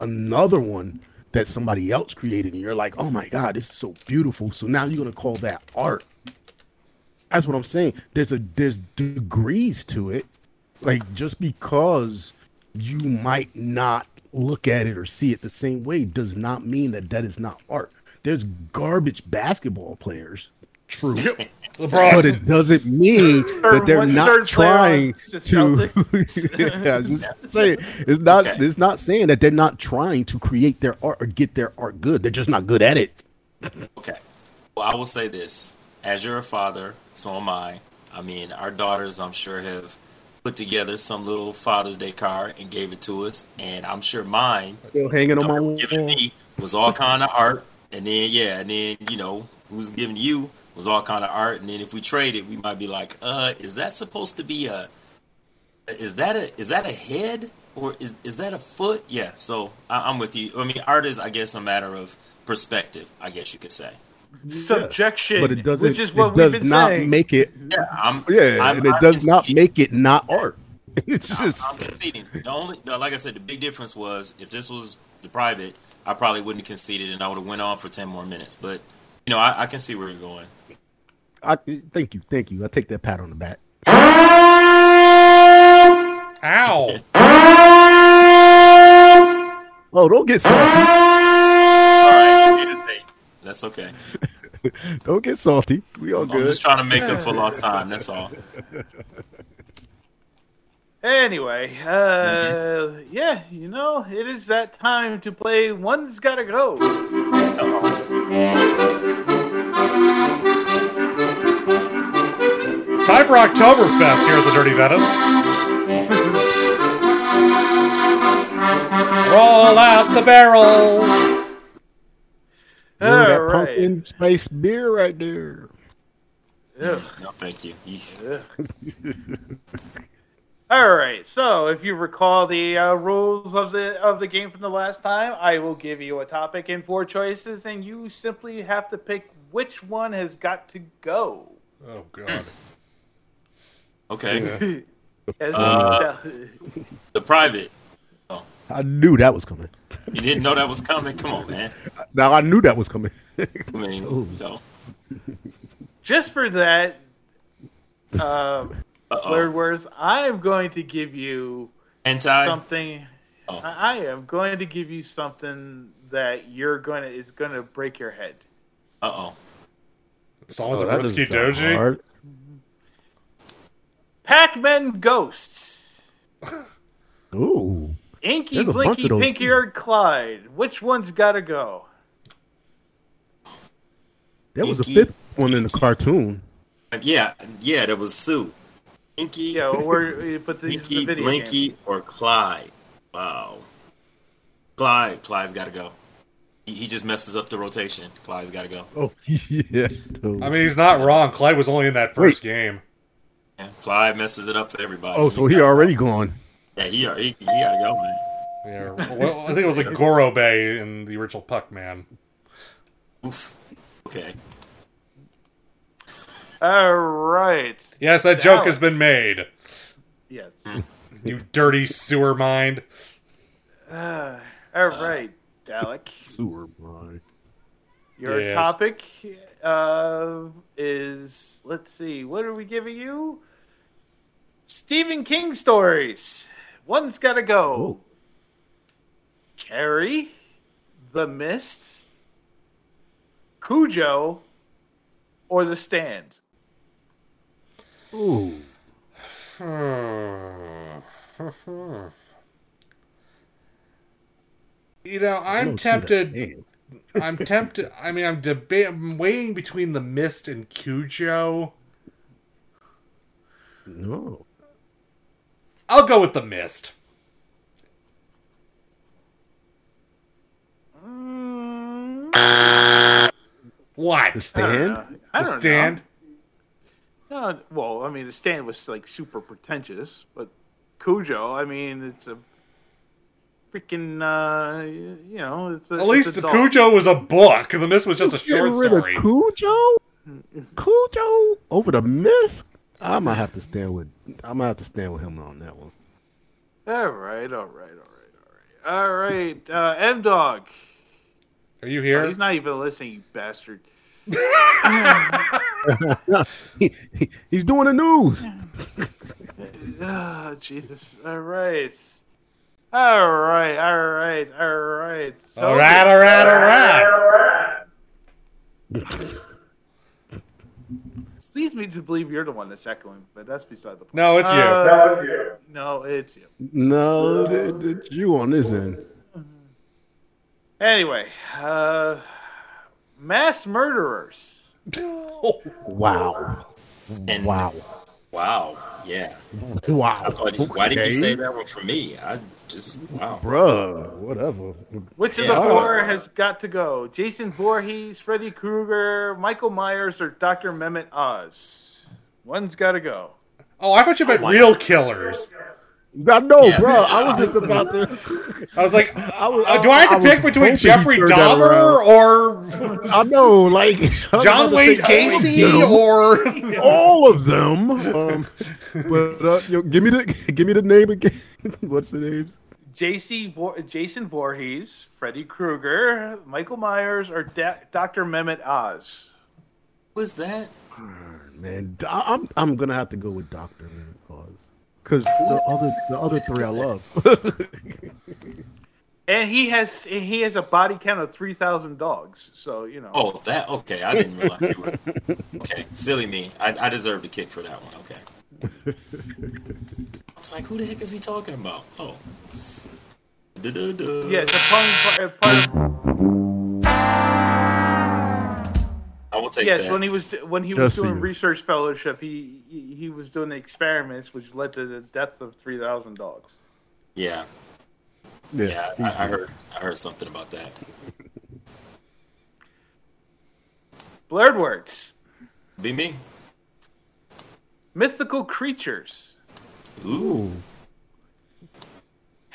another one that somebody else created, and you're like, oh my god, this is so beautiful. So now you're gonna call that art. That's what I'm saying. There's a there's degrees to it. Like just because you might not look at it or see it the same way does not mean that that is not art. There's garbage basketball players, true, LeBron. but it doesn't mean that they're One not trying to. *laughs* yeah, just say it's not. It's not saying that they're not trying to create their art or get their art good. They're just not good at it. Okay. Well, I will say this: as you're a father, so am I. I mean, our daughters, I'm sure, have put together some little Father's Day card and gave it to us, and I'm sure mine Still hanging on my wall. giving me was all kind of art, and then yeah, and then you know who's giving you was all kind of art, and then if we traded, we might be like, uh, is that supposed to be a, is that a is that a head or is is that a foot? Yeah, so I, I'm with you. I mean, art is, I guess, a matter of perspective. I guess you could say. Subjection, But it doesn't. which is what it does we've been not saying. make it. Yeah, I'm. Yeah, I'm, and it I'm does just- not make it not art. *laughs* It's I'm- just I'm conceding. The only, no, like I said, the big difference was if this was the private, I probably wouldn't have conceded, and I would have went on for ten more minutes. But you know, I, I can see where you're going. I, thank you, thank you. I take that pat on the back. Ow! *laughs* Oh, don't get salty. All right, eight is eight. That's okay. *laughs* Don't get salty. We all I'm good. just trying to make up for lost time. That's all. *laughs* Anyway, uh, yeah, you know, it is that time to play One's Gotta Go. Time for Oktoberfest here at the Dirty Venoms. *laughs* Roll out the barrel. Yo, that All right. pumpkin spice beer right there. Ugh. No, thank you. *laughs* All right. So, if you recall the uh, rules of the of the game from the last time, I will give you a topic and four choices, and you simply have to pick which one has got to go. Oh God. Okay. *laughs* As Uh, the private. I knew that was coming. You didn't know that was coming. Come on, man. Now I knew that was coming. I mean, Ooh. you just for that, uh, Uh-oh. word words, I am going to give you Hentai? something. Oh. I I am going to give you something that you're going to is going to break your head. Uh oh. Songs Oh, of that Risky Doji. hard. Pac-Man Ghosts, Ooh. Inky, There's Blinky, Pinky, or Clyde. Which one's got to go? There was a fifth one in the cartoon. Yeah, yeah, there was Sue. Inky, Yeah, well, we're, but these are the video Blinky, games. or Clyde. Wow. Clyde. Clyde's got to go. He, he just messes up the rotation. Clyde's got to go. Oh *laughs* yeah. totally. I mean, he's not wrong. Clyde was only in that first game. Yeah, Clyde messes it up for everybody. oh, so He's he gotta- already gone. Yeah, he, he, he got to go, man. Yeah. Well, I think it was like Gorobei in the original Puck Man. Oof. Okay. All right. Yes, that joke has been made. Yes. You dirty sewer mind. Uh, all right, Dalek. Sewer mind. Your Yes. topic uh, is let's see, what are we giving you? Stephen King stories. One's got to go. Oh. Carrie, The Mist, Cujo, or The Stand. Ooh. *laughs* You know, I'm don't see that tempted. *laughs* I'm tempted. I mean, I'm deba- I'm weighing between the Mist and Cujo. No. I'll go with the Mist. What? The stand? I The don't stand? know. No, well, I mean, The Stand was like super pretentious, but Cujo, I mean, it's a freaking, uh, you know, it's a, At it's least a the. Cujo was a book. The Mist was just a Get short rid story. of Cujo? Cujo over the mist? I might have to stand with. I might have to stand with him on that one. All right, all right, all right, all right. All right, uh, M Dog. Are you here? he's not even listening, you bastard. He- *laughs* he- he's doing the news. *laughs* Ah, Jesus. All right. All right, all right, all right. So- All right, all right, all right. *laughs* Leads me to believe you're the one that's echoing, but that's beside the point. No, it's you. Uh, No, it's you. No, th- th- you on this end. Anyway, uh, mass murderers. *laughs* Wow. And Wow. Wow. Yeah. Wow. I thought, why did you say that one for me? I just wow. Bruh, whatever. Which of the four has got to go? Jason Voorhees, Freddy Krueger, Michael Myers, or Dr. Mehmet Oz? One's got to go. Oh, I thought you meant oh my real killers. I know, Yes. bro. I was just about to. *laughs* I was like, I was, uh, do I have to was pick between Jeffrey turned that Dahmer around. or I know, like *laughs* I was about John Wayne say all of Gacy or *laughs* all of them. Um, but uh, yo, give me the give me the name again. What's the names? JC Vor- Jason Voorhees, Freddy Krueger, Michael Myers, or da- Dr. Mehmet Oz. What's that? Man, I- I'm I'm gonna have to go with Doctor Oz because the other the other three I love. *laughs* And he has he has a body count of three thousand dogs. So you know. Oh, that okay. I didn't realize you were. Okay, silly me. I, I deserve a kick for that one. Okay. I was like, who the heck is he talking about? Oh. Da-da-da. Yeah, it's a pun. Will take yes, that. when he was when he was Just for doing research fellowship, he, he he was doing the experiments, which led to the death of three thousand dogs. Yeah. Yeah, Yeah, I, I heard. I heard something about that. *laughs* Blurred words, Be me. mythical creatures. Ooh.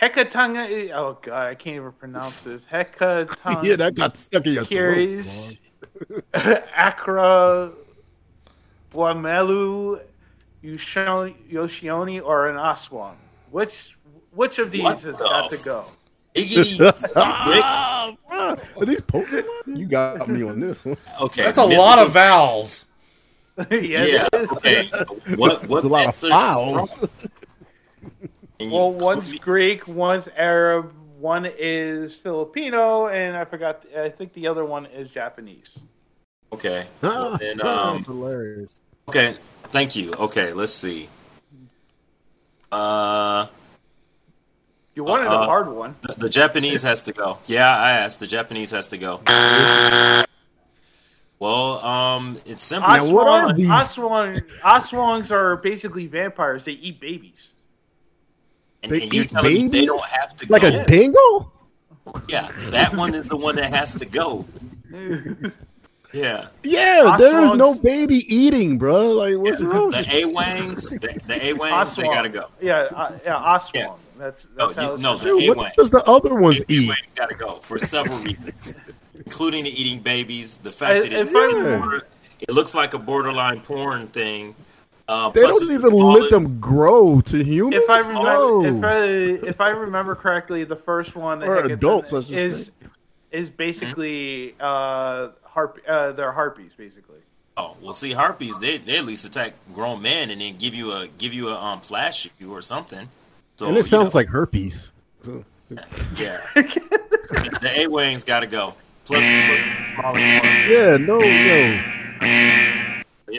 Hecatanga. Oh god, I can't even pronounce this. *laughs* Hecatanga. yeah, that got stuck in your throat. *laughs* Curies, Accra, Guamelu, Yoshioni, or an Aswang. Which which of these What has the got to go? *laughs* Ah, bruh. Are these Pokemon? You got me on this one. Okay, That's a lot of vowels. *laughs* yeah, it is. Okay. What? What? It's a lot of answer is files. from? Can you Well, put one's Greek, one's Arab, one is Filipino, and I forgot. I think the other one is Japanese. Okay. *laughs* Ah, Well, then, that's um, hilarious. okay. Thank you. Okay. Let's see. Uh. You wanted uh, a hard one. The, the Japanese has to go. Yeah, I asked. The Japanese has to go. Well, um, it's simple. Aswang, Aswang, Aswangs are basically vampires. They eat babies. And, They and you're eat telling they don't have to Like go. a dingo? Yeah, that one is the one that has to go. Yeah. Yeah, there is no baby eating, bro. Like, what's wrong? The with A Wangs, the, the A Wangs, they gotta go. Yeah, uh, yeah, Aswang. That's, No, that's how you, no, the you? What does the other ones eat? Wang's gotta go for several reasons, including the eating babies, the fact I- that it's if I- border, it looks like a borderline porn thing. Uh, They don't it's the even let them grow to humans. If I remember, No. if I if I remember correctly, the first one Or adults, I is say. is basically uh, harp. Uh, they're harpies, basically. Oh well, see, harpies they, they at least attack grown men and then give you a give you a um flash you or something. So and it sounds know, like herpes. So- *laughs* yeah, *laughs* the A Wang's gotta go. Plus *laughs* the smallest one. yeah, no, no.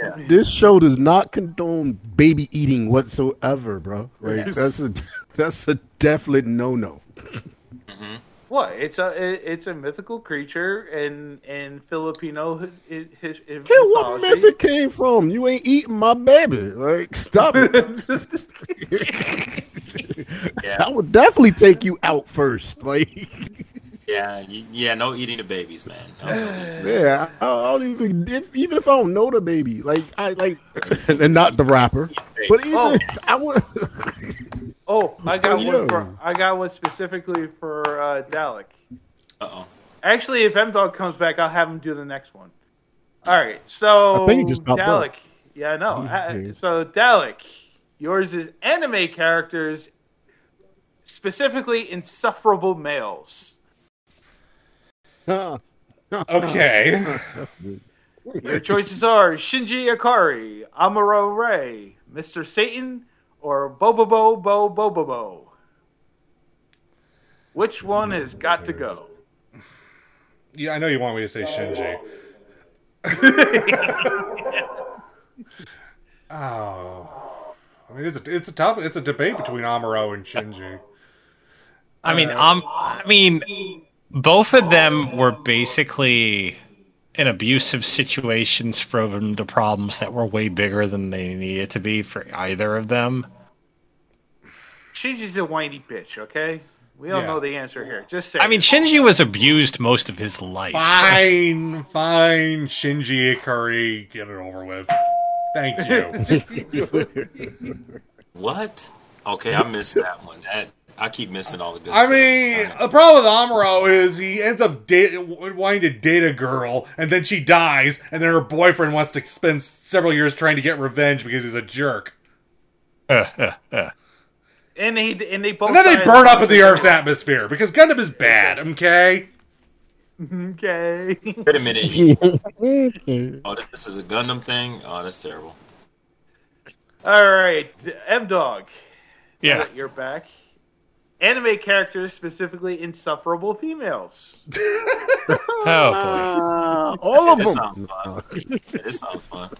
Yeah. This show does not condone baby eating whatsoever, bro. Like Yes. that's a *laughs* that's a definite no no. Mm-hmm. What? It's a it, it's a mythical creature in in Filipino his, his, his Hey, what method came from? You ain't eating my baby. Like, stop it. *laughs* *laughs* I would definitely take you out first. Like, Yeah, yeah, no eating the babies, man. No, no. *sighs* yeah, I, I don't even if, even if I don't know the baby, like I like, *laughs* and not the rapper, but even Oh. *laughs* I would. *laughs* Oh, I got Yo. one. For, I got one specifically for uh, Dalek. Uh oh. Actually, if M Dog comes back, I'll have him do the next one. All right. So I think he just popped up. Dalek. Yeah, I know. Yeah, he is. so Dalek, yours is anime characters, specifically insufferable males. *laughs* Okay. *laughs* Your choices are Shinji Ikari, Amuro Ray, Mr. Satan, or Bobobo Bo Bobobo. Which one has got to go? Yeah, I know you want me to say Shinji. *laughs* oh, I mean, it's a, it's a tough, it's a debate between Amuro and Shinji. I mean, Uh, um, I mean, both of them were basically in abusive situations from the problems that were way bigger than they needed to be for either of them. Shinji's a whiny bitch, okay? We all Yeah. know the answer here. Just say I mean, Shinji was abused most of his life. Fine, fine, Shinji Ikari, get it over with. Thank you. *laughs* What? Okay, I missed that one. That I keep missing all the good I stuff. mean, the problem with Amuro is he ends up da- wanting to date a girl, and then she dies, and then her boyfriend wants to spend several years trying to get revenge because he's a jerk. *laughs* And they and they both And then they burn up in the Earth's atmosphere because Gundam is bad, okay? *laughs* Okay. Wait a minute. *laughs* oh, this is a Gundam thing. Oh, that's terrible. All right, M Dog. Yeah. you're back. Anime characters, specifically insufferable females. *laughs* Oh boy! all of It them. sounds fun. it sounds fun.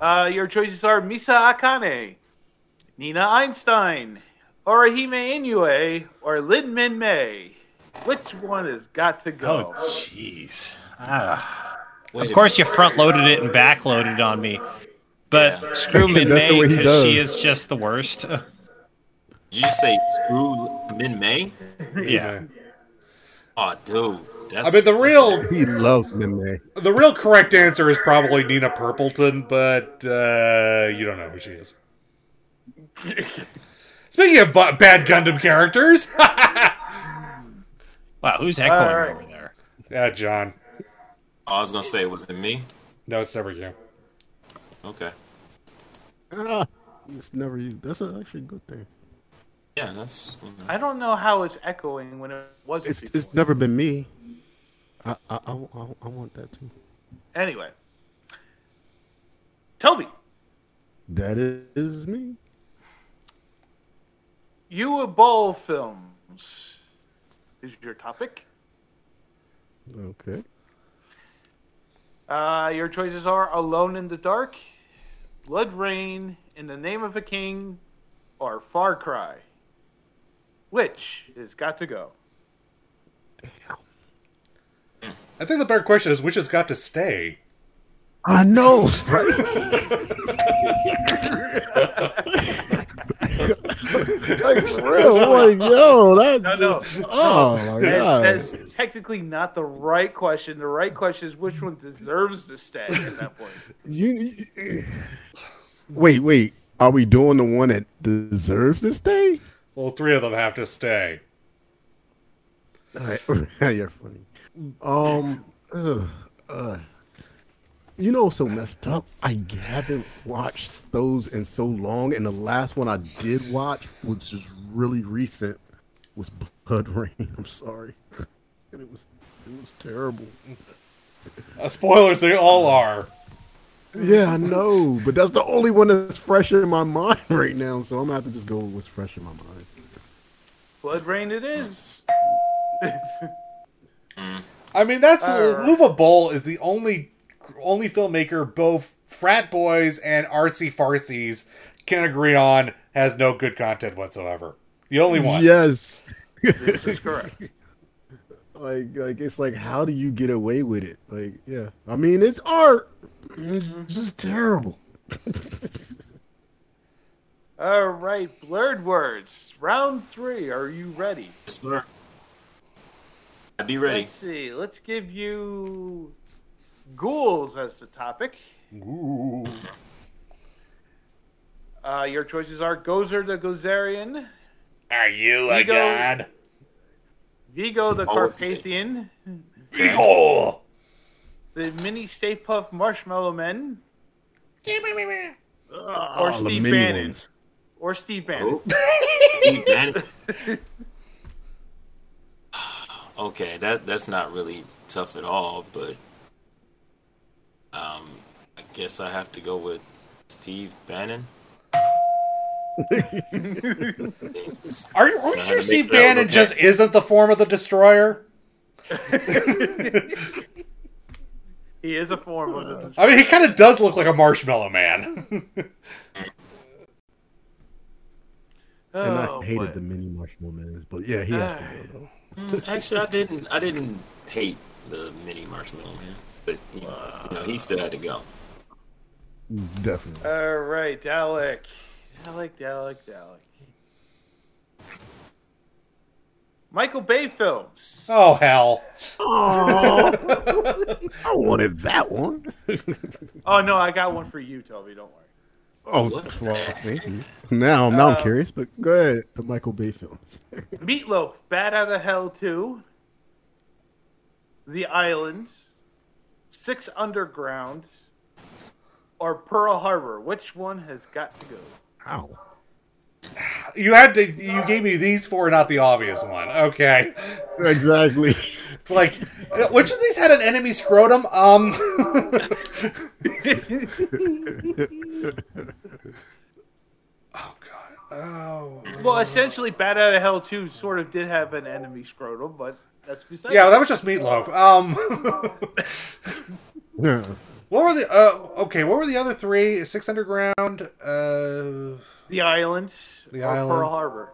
Uh, your choices are Misa Amane, Nina Einstein, Orihime Inoue, or Lin Min Mei. Which one has got to go? Oh, jeez. Ah. Of a course, you front loaded it and back loaded on me. But screw *laughs* Min That's the May because she is just the worst. *laughs* Did you say screw Min May? yeah. Oh, dude. That's, I mean, the real He loves Meme. the real correct answer is probably Nina Purpleton, but uh, you don't know who she is. *laughs* Speaking of bu- bad Gundam characters, *laughs* Wow, who's echoing All right. over there? yeah, John. Oh, I was gonna say, was it me? No, it's never you. Okay. Ah, it's never you. That's actually a good thing. Yeah, that's. I don't know how it's echoing when it wasn't. It's before. it's never been me. I I, I, I, I want that too. Anyway, Toby, That is me. you Boll films is your topic. Okay. Uh, your choices are Alone in the Dark, BloodRayne, In the Name of a King, or Far Cry. Which has got to go? I think the better question is which has got to stay. I know, right? like *laughs* real, I'm like, yo, that No, no. oh my That- god. That's technically not the right question. The right question is which one deserves to stay at that point. You, wait, wait. Are we doing the one that deserves to stay? Well, three of them have to stay. All right. *laughs* You're funny. Um, ugh, uh, you know, so messed up. I haven't watched those in so long, and the last one I did watch, which is really recent, was Blood *laughs* Rain. I'm sorry, and it was it was terrible. Uh, spoilers, they all are. Yeah, I know, but that's the only one that's fresh in my *laughs* mind right now. So I'm gonna have to just go with what's fresh in my mind. BloodRayne it is. *laughs* I mean, that's Uh, Uwe Boll is the only only filmmaker both frat boys and artsy farsies can agree on has no good content whatsoever. The only one. Yes. this is correct. *laughs* like like it's like how do you get away with it like yeah i mean it's art it's just terrible *laughs* All right, blurred words. Round three. Are you ready? Yes, sir. I'd be ready. Let's see. Let's give you ghouls as the topic. Ooh. Uh, your choices are Gozer the Gozerian, Are you a god? Vigo the Oh, it's- Carpathian, Vigo! the Mini Stay Puft Marshmallow Men, or Oh, the Steve mini Bannon. ones. Or Steve Bannon. *laughs* Steve Bannon? *sighs* okay, that that's not really tough at all, but um, I guess I have to go with Steve Bannon. *laughs* Are you, are you sure Steve Bannon look just isn't the form of the destroyer? *laughs* He is a form of the. I mean, he kind of does look like a marshmallow man. And i Oh, hated boy. the mini marshmallow man but yeah he has to go though Mm, Actually, I didn't. I didn't hate the mini marshmallow man, but you know, he still had to go. definitely All right, Dalek. Dalek, Dalek, Dalek. Michael Bay films. oh, hell. oh *laughs* i wanted that one Oh no, I got one for you, Toby. Don't worry. Oh, well, thank you. Now, now I'm Uh, curious, but go ahead. The Michael Bay films. *laughs* Meatloaf, Bat Out of Hell 2, The Island, Six Underground, or Pearl Harbor. Which one has got to go? Ow. You had to. You gave me these four, not the obvious one. Okay. Exactly. It's like, which of these had an enemy scrotum? Um. *laughs* oh. God. Oh. Well, essentially, Bat Out of Hell 2 sort of did have an enemy scrotum, but that's besides. Yeah, that was just meatloaf. Um. *laughs* *laughs* What were the? Uh, okay, what were the other three? Six Underground. Uh, The Island, The or Island. Pearl Harbor.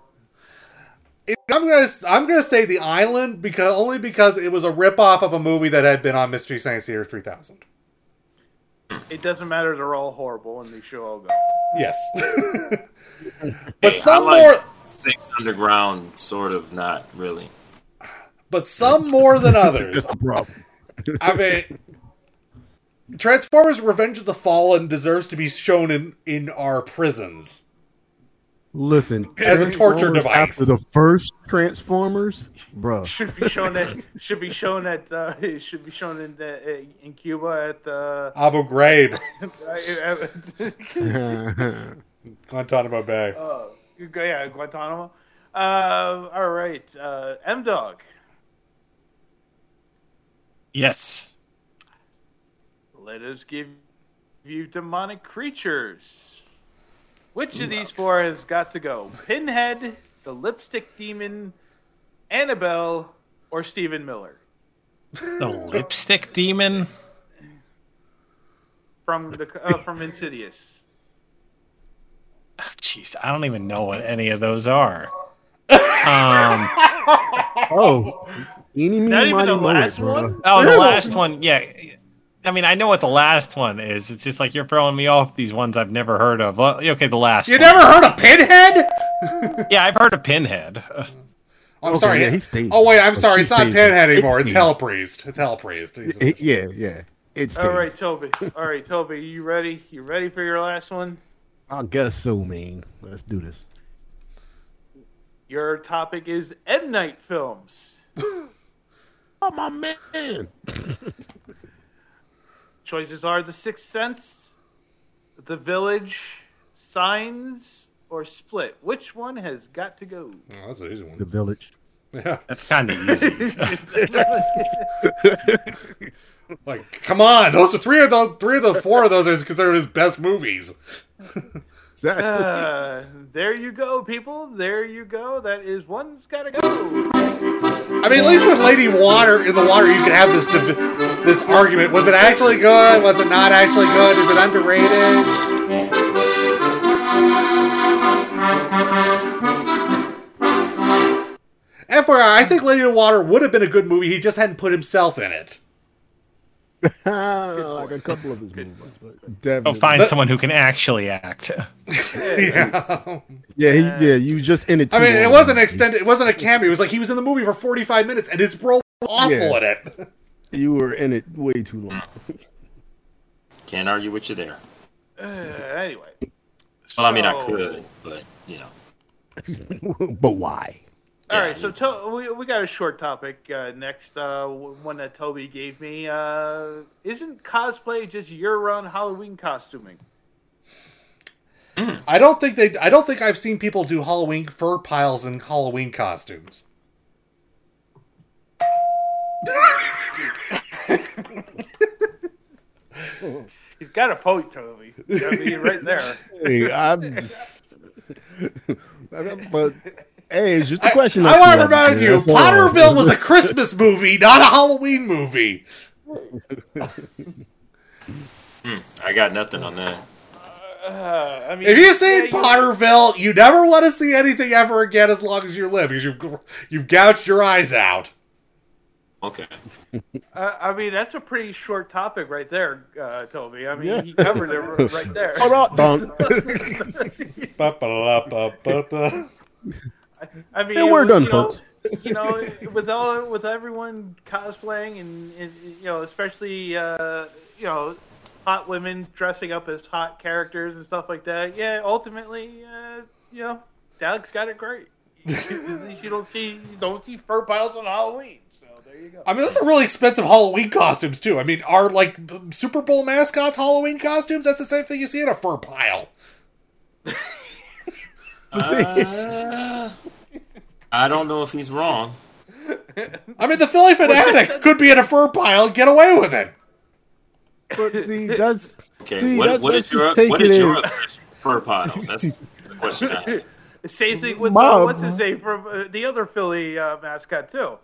I'm gonna I'm gonna say the island because only because it was a ripoff of a movie that had been on Mystery Science Theater 3000. It doesn't matter; they're all horrible, and they should all go. Yes, *laughs* but Hey, some I like more, Six Underground, sort of, not really. but some more than *laughs* others. That's the problem. I mean, Transformers: Revenge of the Fallen deserves to be shown in in our prisons. Listen, As a torture device. After the first Transformers, bro, *laughs* Should be shown at should be shown at uh, it *laughs* should be shown in the, in Cuba at uh, *laughs* Abu Ghraib, uh, Guantanamo Bay. yeah, Guantanamo. Uh, all right, uh, M Dog. Yes. Let us give you demonic creatures. Which of these four has got to go? Pinhead, the Lipstick Demon, Annabelle, or Stephen Miller? The lipstick demon. From the uh, from Insidious. Jeez, I don't even know what any of those are. Um, *laughs* Oh, eeny, meeny, Not even miny, the moe, last bruh. one? oh, the last one, yeah. I mean, I know what the last one is. It's just like you're throwing me off these ones I've never heard of. Well, okay, the last. You one. never heard of Pinhead? *laughs* Yeah, I've heard of Pinhead. I'm Okay, sorry. yeah, he staged oh wait, I'm but oh, sorry. It's not staged Pinhead anymore. It's It's Hell staged. Priest. It's Hell Priest. He's- It- yeah, yeah. It's All right, Toby. All right, Toby. You ready? You ready for your last one? I guess so, man. Let's do this. Your topic is M Night films. *laughs* Oh my man. *laughs* Choices are The Sixth Sense, The Village, Signs, or Split. Which one has got to go? Oh, that's an easy one. The village. Yeah. That's kind of easy. *laughs* Like, come on, those are three of those, three of those, four of those are considered his best movies. *laughs* Exactly. Uh, there you go, people. There you go. That is one's got to go. I mean, at least with Lady Water in the water, you can have this div- this argument. Was it actually good? Was it not actually good? Is it underrated? FYI, I think Lady in Water would have been a good movie. He just hadn't put himself in it. *laughs* like a couple of his movies, but definitely. I'll find someone who can actually act. *laughs* yeah. Yeah, he, yeah, you just in it. Too I mean, it wasn't man. extended. It wasn't a cameo. It was like he was in the movie for forty five minutes, and his bro awful Yeah. at it. *laughs* You were in it way too long. Can't argue with you there. Uh, anyway. Well, I mean, I could, but you know. *laughs* but why? All right, so to- we, we got a short topic uh, next. Uh, one that Toby gave me. Uh, isn't cosplay just year-round Halloween costuming? I don't think they. I don't think I've seen people do Halloween fur piles in Halloween costumes. *laughs* *laughs* He's got a point, Toby. I mean, right there. Hey, I'm just, *laughs* but hey, it's just a question. I of want to remind man. you, Pottersville was a Christmas movie, not a Halloween movie. Hmm, I got nothing on that. Uh, I mean, If you've seen yeah, you- Pottersville, you never want to see anything ever again as long as you live because you've you've gouged your eyes out. Okay. Uh, I mean, that's a pretty short topic right there, uh, Toby. I mean, Yeah. he covered it right *laughs* there. Hold on, Don. Ba-ba-da-ba-ba-da. I mean, Yeah, we're you done, know, folks. you know, with all with everyone cosplaying and, and you know, especially uh, you know, hot women dressing up as hot characters and stuff like that. Yeah, ultimately, uh, you know, Dalek's got it great. You don't see you don't see fur piles on Halloween. So there you go. I mean, those are really expensive Halloween costumes too. I mean, are like Super Bowl mascots Halloween costumes? That's the same thing you see in a fur pile. Uh, I don't know if he's wrong. I mean, the Phillie Phanatic could be in a fur pile and get away with it. But see, *laughs* that's Okay, see, what, that, what that's is your what is your it. fur piles? That's the question I have. The *laughs* same thing with My- uh, what's his name from uh, the other Philly uh, mascot too.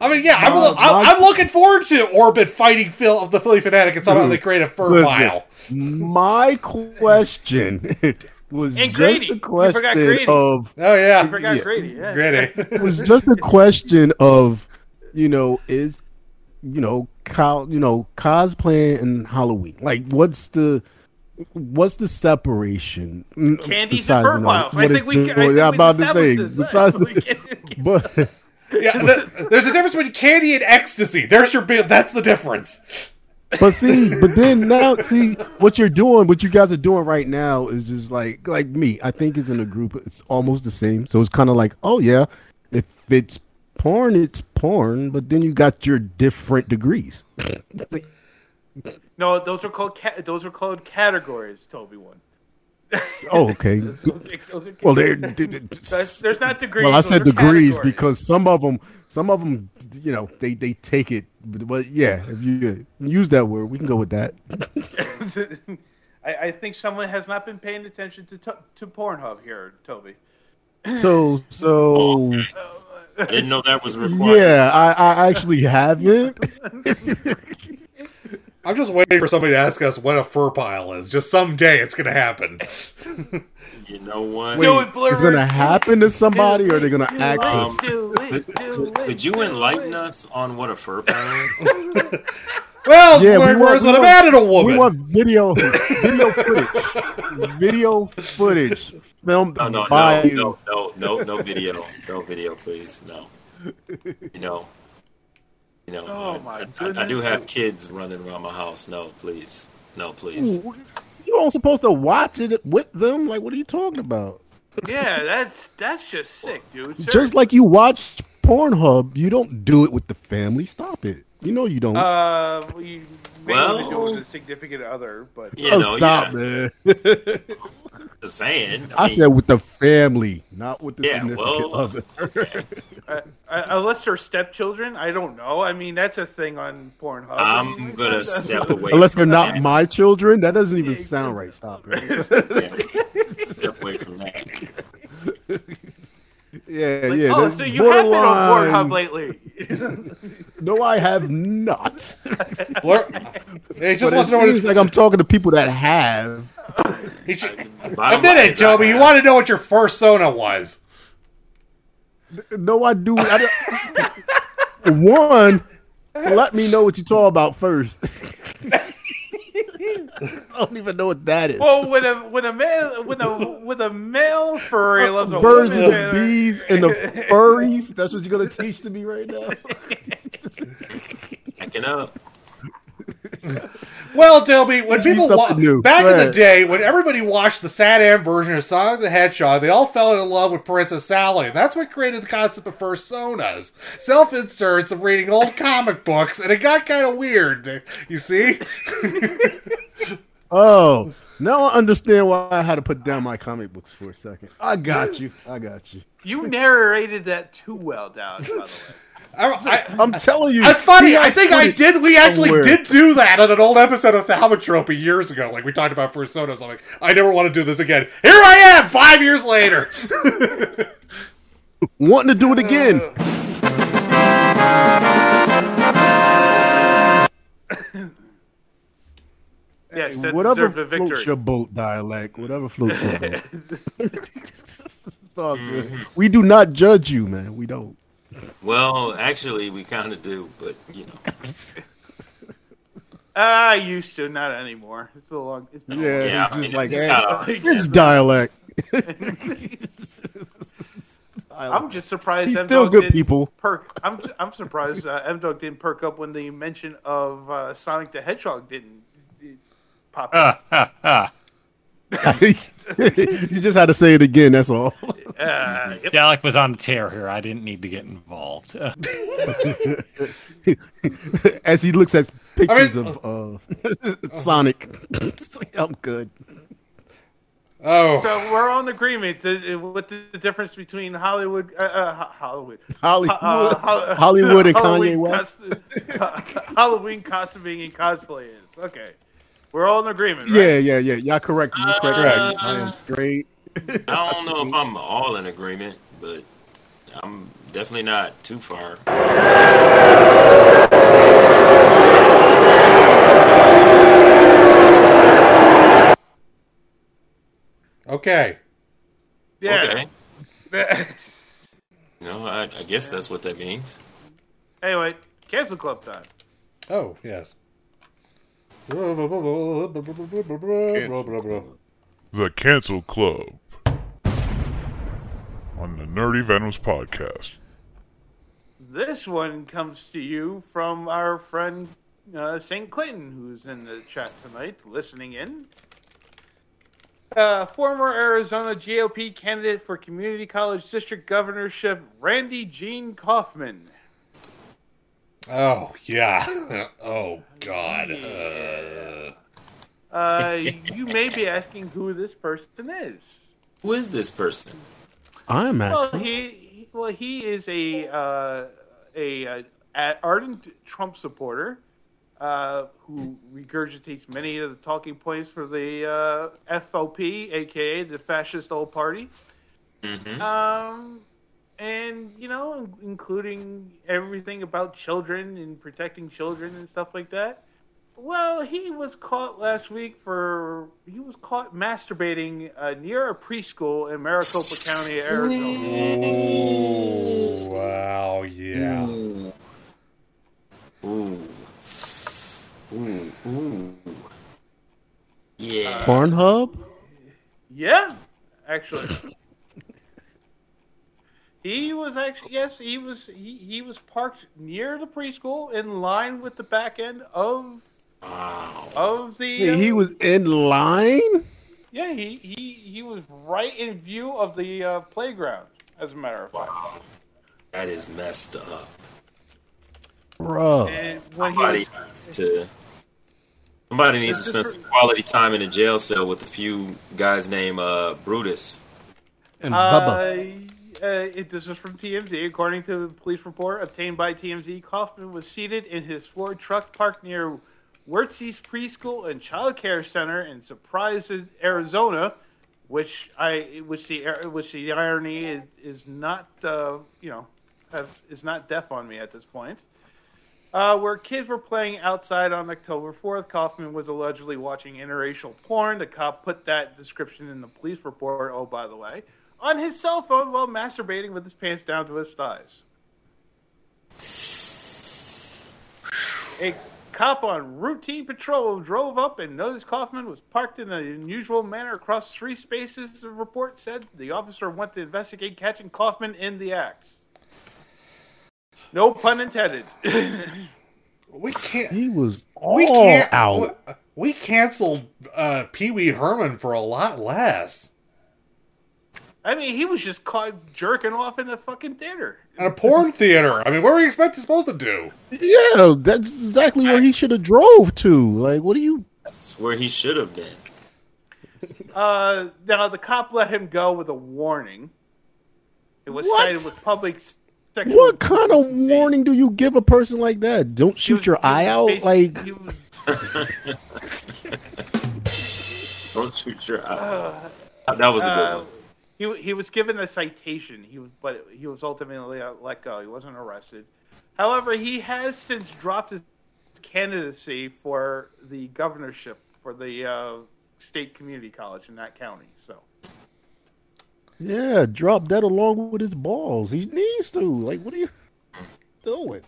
I mean, yeah, I'm, My- I'm, my- I'm looking forward to Orbit fighting Phil of the Phillie Phanatic and somehow they create a fur Listen, pile. My question *laughs* was And just Grady. a question of Oh yeah, I forgot Yeah. Grady. Yeah. Grady. *laughs* it was just a question of you know is you know co- you know cosplaying and Halloween like what's the what's the separation Candies and fur you know, piles. I think we- the- I think yeah, I'm we about to say besides the, *laughs* but Yeah, th- there's a difference between candy and ecstasy. There's your big. That's the difference. but see, but then now see what you're doing, what you guys are doing right now is just like like me. I think is in a group. It's almost the same. So it's kind of like, oh yeah, if it's porn, it's porn. But then you got your different degrees. *laughs* No, those are called ca- those are called categories. Toby one. *laughs* Oh, okay. Those- those are- those are- Well, they're, There's- there's not degrees. Well, I said degrees categories. because some of them, some of them, you know, they they take it. But, but yeah, if you use that word, we can go with that. *laughs* I, I think someone has not been paying attention to to, to Pornhub here, Toby. So so. I didn't know that was required. Yeah, I, I actually haven't. *laughs* I'm just waiting for somebody to ask us what a fur pile is. Just someday it's gonna happen. *laughs* You know what? Wait, it's gonna happen to somebody, or they're gonna access? Um, could, could- could you enlighten us on what a fur pile is? *laughs* Well, Yeah, we want, we what a want- man and a woman? We want video, video footage, *laughs* video footage filmed No, no, by no, you. no, no, no, no video, no video, please, no. You know, you know, Oh, I- my I, I, goodness. do have kids running around my house. No, please, no, please. You aren't supposed to watch it with them. Like, what are you talking about? Yeah, that's that's just sick, dude. *laughs* Just like you watch Pornhub, you don't do it with the family. Stop it. You know you don't. Uh, we may Well- do it with a significant other, but You oh, know, stop, yeah. man. *laughs* Just saying. I mean, said with the family, not with the Yeah, significant well, other. *laughs* uh, uh, unless they're stepchildren, I don't know. I mean, that's a thing on Pornhub. I'm gonna *laughs* step away. *laughs* Unless they're not that. my children, that doesn't even sound right. Stop it. Step away from that. Yeah, Like, yeah. oh, that's so you have been on Pornhub lately? No, I have not. Lur- Hey, just but wants it to know what seems like I'm talking to people that have. *laughs* He should- Bottom Admit line it, is I Toby. You want to know what your fursona was? No, I do. I *laughs* One, let me know what you talk about first. *laughs* I don't even know what that is. well, when a when a male when a when a male furry uh, loves a Birds woman, and the bees and the furries. That's what you're gonna teach to me right now. Backing up. *laughs* Well, Toby, when Teach people wa- new. back in the day, when everybody watched the SatAM version of Sonic the Hedgehog, they all fell in love with Princess Sally, that's what created the concept of fursonas. Self inserts of reading old comic books, and it got kind of weird. You see? *laughs* Oh, now I understand why I had to put down my comic books for a second. I got you. I got you. You narrated that too well, down. By the way. I, I'm telling you. That's funny. I think I did. We actually somewhere. did do that on an old episode of Thaumatrope years ago. Like we talked about fursonas. I'm like, I never want to do this again. Here I am, five years later. *laughs* wanting to do it again. Uh. *laughs* Yes, that Whatever a floats your boat, Dalek. Whatever floats your boat. *laughs* It's all good. We do not judge you, man. We don't. Well, actually, we kind of do, but you know. *laughs* I used to, not anymore. It's a long. It's been Yeah, long- Yeah, it's just like it's hey, kinda- *laughs* it's Dalek. I'm just surprised. He's M still Dog good people. Perk. I'm I'm surprised uh, M Dog didn't perk up when the mention of uh, Sonic the Hedgehog didn't pop. Ah, ah, ah. you just had to say it again. That's all. *laughs* Uh, yep. Dalek was on a tear here. I didn't need to get involved. *laughs* As he looks at pictures I mean- of uh, *laughs* Sonic, like, I'm good. Oh, So we're all in agreement. The, what the, the difference between Hollywood, uh, uh, Hollywood, Hollywood- Ho- Ho- Hollywood and Kanye West. cos- Halloween costuming and cosplaying. Okay, we're all in agreement. Right? Yeah, yeah, yeah. Y'all correct. You correct. Uh, I am straight. I don't know if I'm all in agreement, but I'm definitely not too far. okay. Yeah. Okay. *laughs* You know, I, I guess that's what that means. anyway, cancel club time. Oh, yes. The Cancel Club on the Nerdy Venoms podcast. This one comes to you from our friend uh, St. Clinton, who's in the chat tonight, listening in. Uh, former Arizona GOP candidate for Community College District Governorship, Randy Gene Kaufman. Oh, yeah. *laughs* Oh, God. Uh, Uh, you may be asking who this person is. Who is this person? I'm Well, actually. he, he well he is a uh, a, uh a ardent Trump supporter uh, who regurgitates many of the talking points for the uh, FOP, aka the fascist old party. Um, and you know, including everything about children and protecting children and stuff like that. Well, he was caught last week for he was caught masturbating uh, near a preschool in Maricopa County, Arizona. Ooh, wow, yeah. Ooh. Ooh. Ooh. Ooh. Yeah. Pornhub. Yeah, actually. He was actually yes, he was he, he was parked near the preschool in line with the back end of of the He, he was in line. Yeah, he, he he was right in view of the uh, playground, as a matter of fact. That is messed up. Bro. And when he Somebody was, needs to. Somebody needs to spend some quality time in a jail cell with a few guys named uh, Brutus. And Uh, uh, it, this is from TMZ. According to the police report obtained by TMZ, Kaufman was seated in his Ford truck parked near Wurtzy's Preschool and Child Care Center in Surprise, Arizona, which I, which the, which the irony is, is not, uh, you know, have, is not deaf on me at this point. Uh, where kids were playing outside on October 4th, Kaufman was allegedly watching interracial porn. The cop put that description in the police report, oh, by the way, on his cell phone while masturbating with his pants down to his thighs. A cop on routine patrol drove up and noticed Kaufman was parked in an unusual manner across three spaces, the report said. The officer went to investigate catching Kaufman in the act. No pun intended. *laughs* we can't. He was we all can't. out. We canceled uh, Pee Wee Herman for a lot less. I mean, he was just caught jerking off in a fucking theater. In a porn theater. I mean, what were you expect supposed to do? Yeah, that's exactly where he should have drove to. Like, what do you? That's where he should have been. *laughs* Uh, now the cop let him go with a warning. It was What? cited with public sexual. What kind of warning do you give a person like that? Don't shoot your eye out. Like, was- *laughs* Don't shoot your eye. that was a good uh, one. He he was given a citation. He was, but he was ultimately uh, let go. He wasn't arrested. However, he has since dropped his candidacy for the governorship for the uh, state community college in that county. So. yeah, drop that along with his balls. He needs to. Like, what are you doing?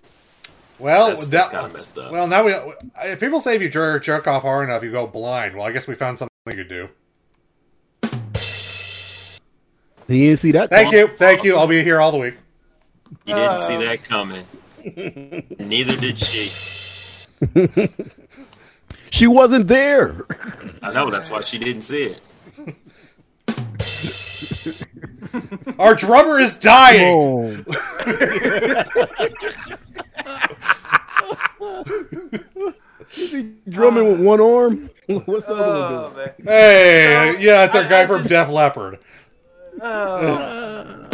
Well, That's- that- kinda messed up. Well, now we. If people say if you jerk, jerk off hard enough, you go blind. Well, I guess we found something we could do. He didn't see that. Thank you, thank you. I'll be here all the week. You didn't Uh, see that coming. *laughs* Neither did she. *laughs* She wasn't there. I know that's why she didn't see it. *laughs* Our drummer is dying. Drumming with one arm. What's the other one doing? Hey, yeah, that's our guy from Def Leppard. Oh.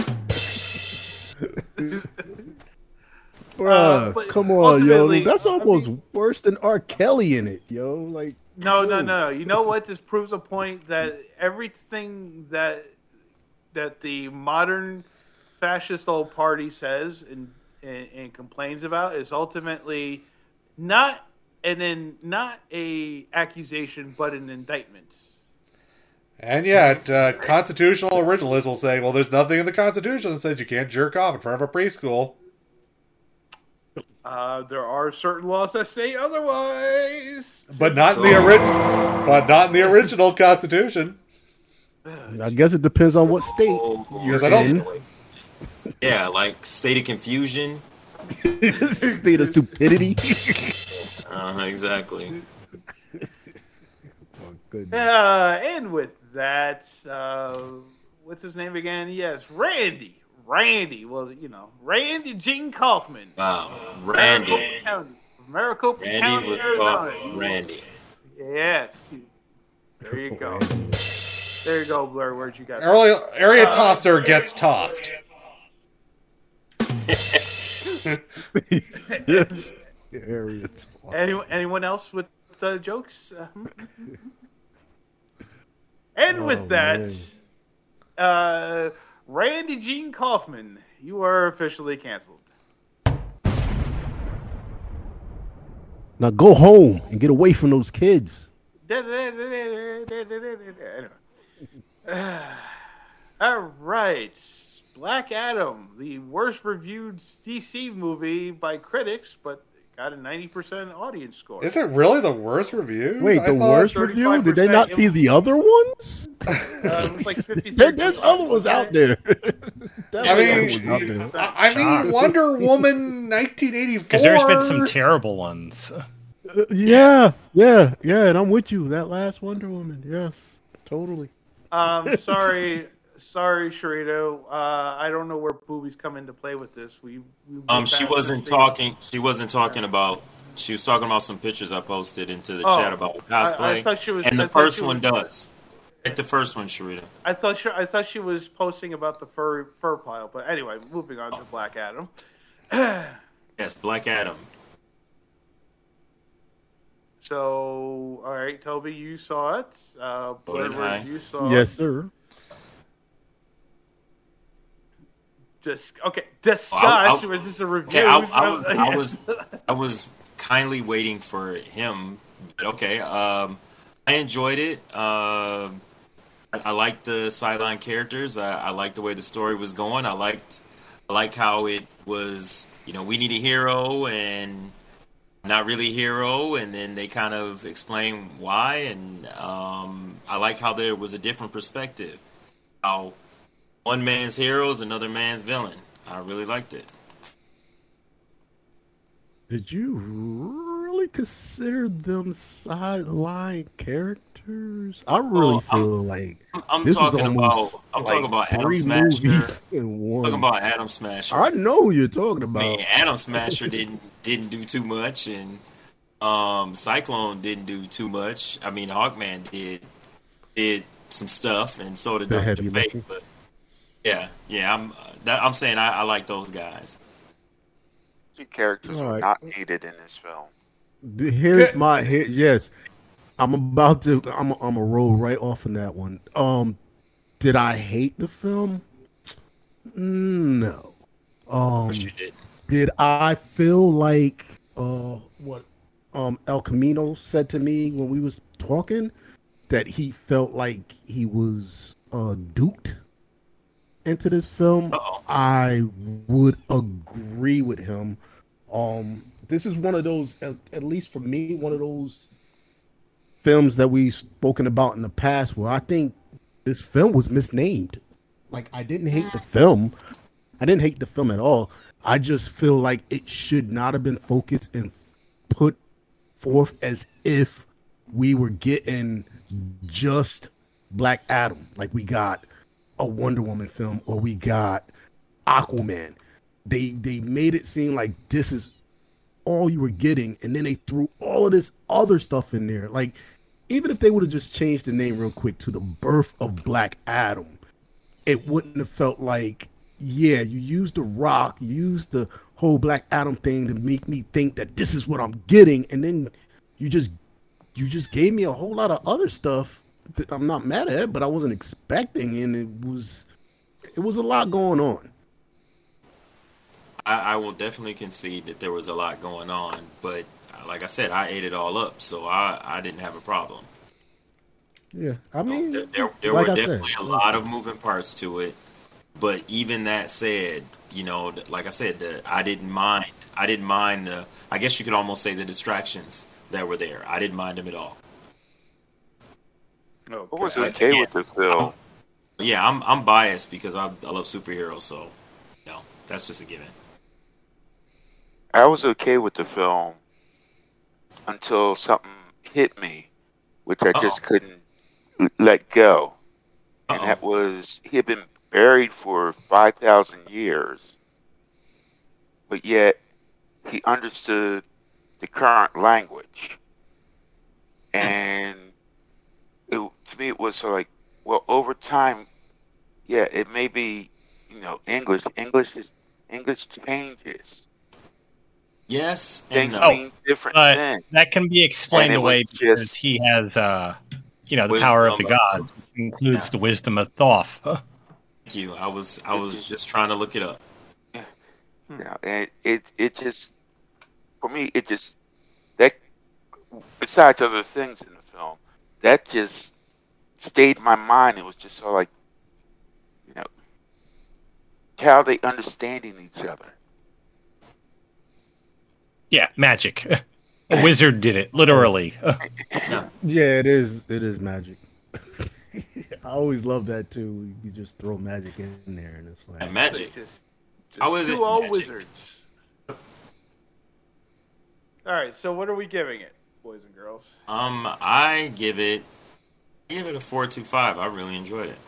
Bruh, Uh, come on, yo. That's I almost worse than R. Kelly in it, yo. Like, No, no, no, no. You know what? This proves a point that everything that that the modern fascist old party says and, and, and complains about is ultimately not and then not a accusation but an indictment. And yet, uh, constitutional originalists will say, well, there's nothing in the Constitution that says you can't jerk off in front of a preschool. Uh, there are certain laws that say otherwise. But not in the ori- but not in the original Constitution. I guess it depends on what state you're Because I don't- in. *laughs* Yeah, like state of confusion. *laughs* state of stupidity. Uh, exactly. *laughs* Uh, and with that, uh, what's his name again? Yes, Randy. Randy. Well, you know, Randy Gene Kaufman. Wow, Randy. Maricopa County. Maricopa Randy County, was Arizona. Randy. Yes. There you go. There you go, Blur. Where'd you got? that? Area, area Uh, tosser gets tossed. *laughs* *laughs* yes. Area Anyone, anyone else with uh, jokes? And with Oh, that, uh, Randy Gene Kaufman, you are officially canceled. Now go home and get away from those kids. Anyway. *laughs* All right. Black Adam, the worst reviewed DC movie by critics, but got a 90% audience score. Is it really the worst review? Wait, I the worst review? Did they not see the other ones? Uh, like *laughs* There- there's other ones out there. *laughs* I mean, out there. I I mean, Wonder Woman 1984. Because there's been some terrible ones. Uh, yeah, yeah, yeah, and I'm with you. That last Wonder Woman, yes, totally. Um, sorry, *laughs* sorry, Sharito. Uh, I don't know where boobies come into play with this. We, we Um, she wasn't talking. She wasn't talking about. She was talking about some pictures I posted into the Oh, chat about I- I cosplay. thought she was- and the thought first she one was- does. Like the first one, Sharita. I thought she, I thought she was posting about the fur fur pile, but anyway, moving on to Black Adam. *clears throat* Yes, Black Adam. So, all right, Toby, you saw it. Uh, So did Blurred, I. you saw Yes, it. sir. Dis- okay, discuss. I- I- was this a review? Okay, I, I so- was, I was, I was kindly waiting for him. But okay, um, I enjoyed it. Um I, I liked the sideline characters. I, I liked the way the story was going. I liked, I liked how it was. You know, we need a hero and not really hero, and then they kind of explain why. And um, I like how there was a different perspective. How one man's hero is another man's villain. I really liked it. Did you really consider them sideline characters? I really Oh, feel like I'm this was talking about. I'm like talking about Atom Smasher. *laughs* in one. Talking about Atom Smasher. I know who you're talking I about. mean, Atom Smasher didn't didn't do too much, and um, Cyclone didn't do too much. I mean, Hawkman did did some stuff, and so did Doctor Fate. But yeah, yeah, I'm uh, that, I'm saying I, I like those guys. Two characters All were not needed in this film. The- Here's my here, yes. I'm about to I'm I'm a roll right off in that one. Um did I hate the film? No. Um you did. did I feel like uh what um El Camino said to me when we was talking that he felt like he was uh duped into this film? I would agree with him. Um this is one of those at, at least for me one of those films that we've spoken about in the past where I think this film was misnamed. Like I didn't hate the film. I didn't hate the film at all. I just feel like it should not have been focused and put forth as if we were getting just Black Adam, like we got a Wonder Woman film or we got Aquaman. They they made it seem like this is all you were getting, and then they threw all of this other stuff in there. Like even if they would have just changed the name real quick to the birth of Black Adam, it wouldn't have felt like yeah, you used the rock, you used the whole Black Adam thing to make me think that this is what I'm getting, and then you just you just gave me a whole lot of other stuff I'm not mad at, it, but I wasn't expecting, and it was it was a lot going on. I, I will definitely concede that there was a lot going on, but uh, like I said, I ate it all up, so I, I didn't have a problem. Yeah, I mean, There, there, there like were I said, definitely a lot of moving parts to it, but even that said, you know, like I said, the, I didn't mind. I didn't mind the. I guess you could almost say the distractions that were there. I didn't mind them at all. What was okay again, with the film? Yeah, I'm I'm biased because I, I love superheroes, so no, that's just a given. I was okay with the film until something hit me, which I just couldn't let go. And that was he had been buried for 5,000 years, but yet he understood the current language. Hmm. And it, to me, it was sort of like, well, over time, yeah, it may be, you know, English. English is English changes. Yes Things and no. mean different But things. that can be explained And it was away just- because he has, uh, you know, the power of the Wisdom. gods, which includes the wisdom of Thoth. *laughs* Thank you. I was I was just trying to look it up. Yeah, know, and it it just for me it just that besides other things in the film that just stayed in my mind. It was just so like you know how they understanding each other. yeah, magic. *laughs* A wizard did it, literally. Yeah, it is. It is magic. *laughs* I always love that too. You just throw magic in there, and it's like And magic. Just, just How is it two old magic? wizards. All right, so what are we giving it, boys and girls? Um, I give it I give it a four two five. I really enjoyed it.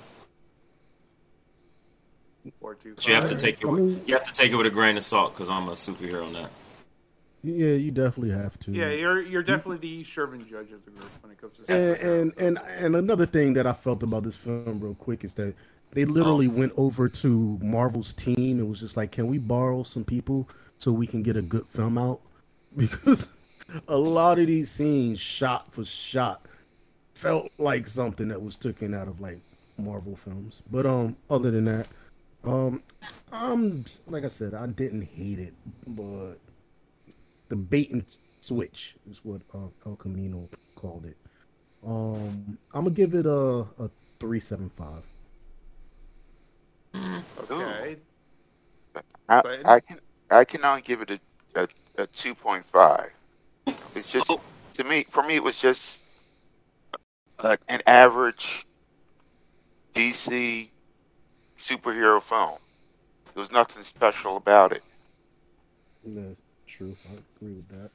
Four, two, But you have to take it. I With, mean- you have to take it with a grain of salt because I'm a superhero nut. Yeah, you definitely have to. Yeah, you're you're definitely the Sherman judge of the group when it comes to. and, and and and another thing that I felt about this film, real quick, is that they literally went over to Marvel's team and was just like, "Can we borrow some people so we can get a good film out?" *laughs* Because a lot of these scenes, shot for shot, felt like something that was taken out of like Marvel films. But um, other than that, um, I'm like I said, I didn't hate it, but the bait and switch is what uh, El Camino called it. Um, I'm gonna give it a a three seven five. Okay. I, I can I can only give it a a, a two point five. It's just to me for me it was just like an average DC superhero film. There was nothing special about it. Yeah, true. I agree with that.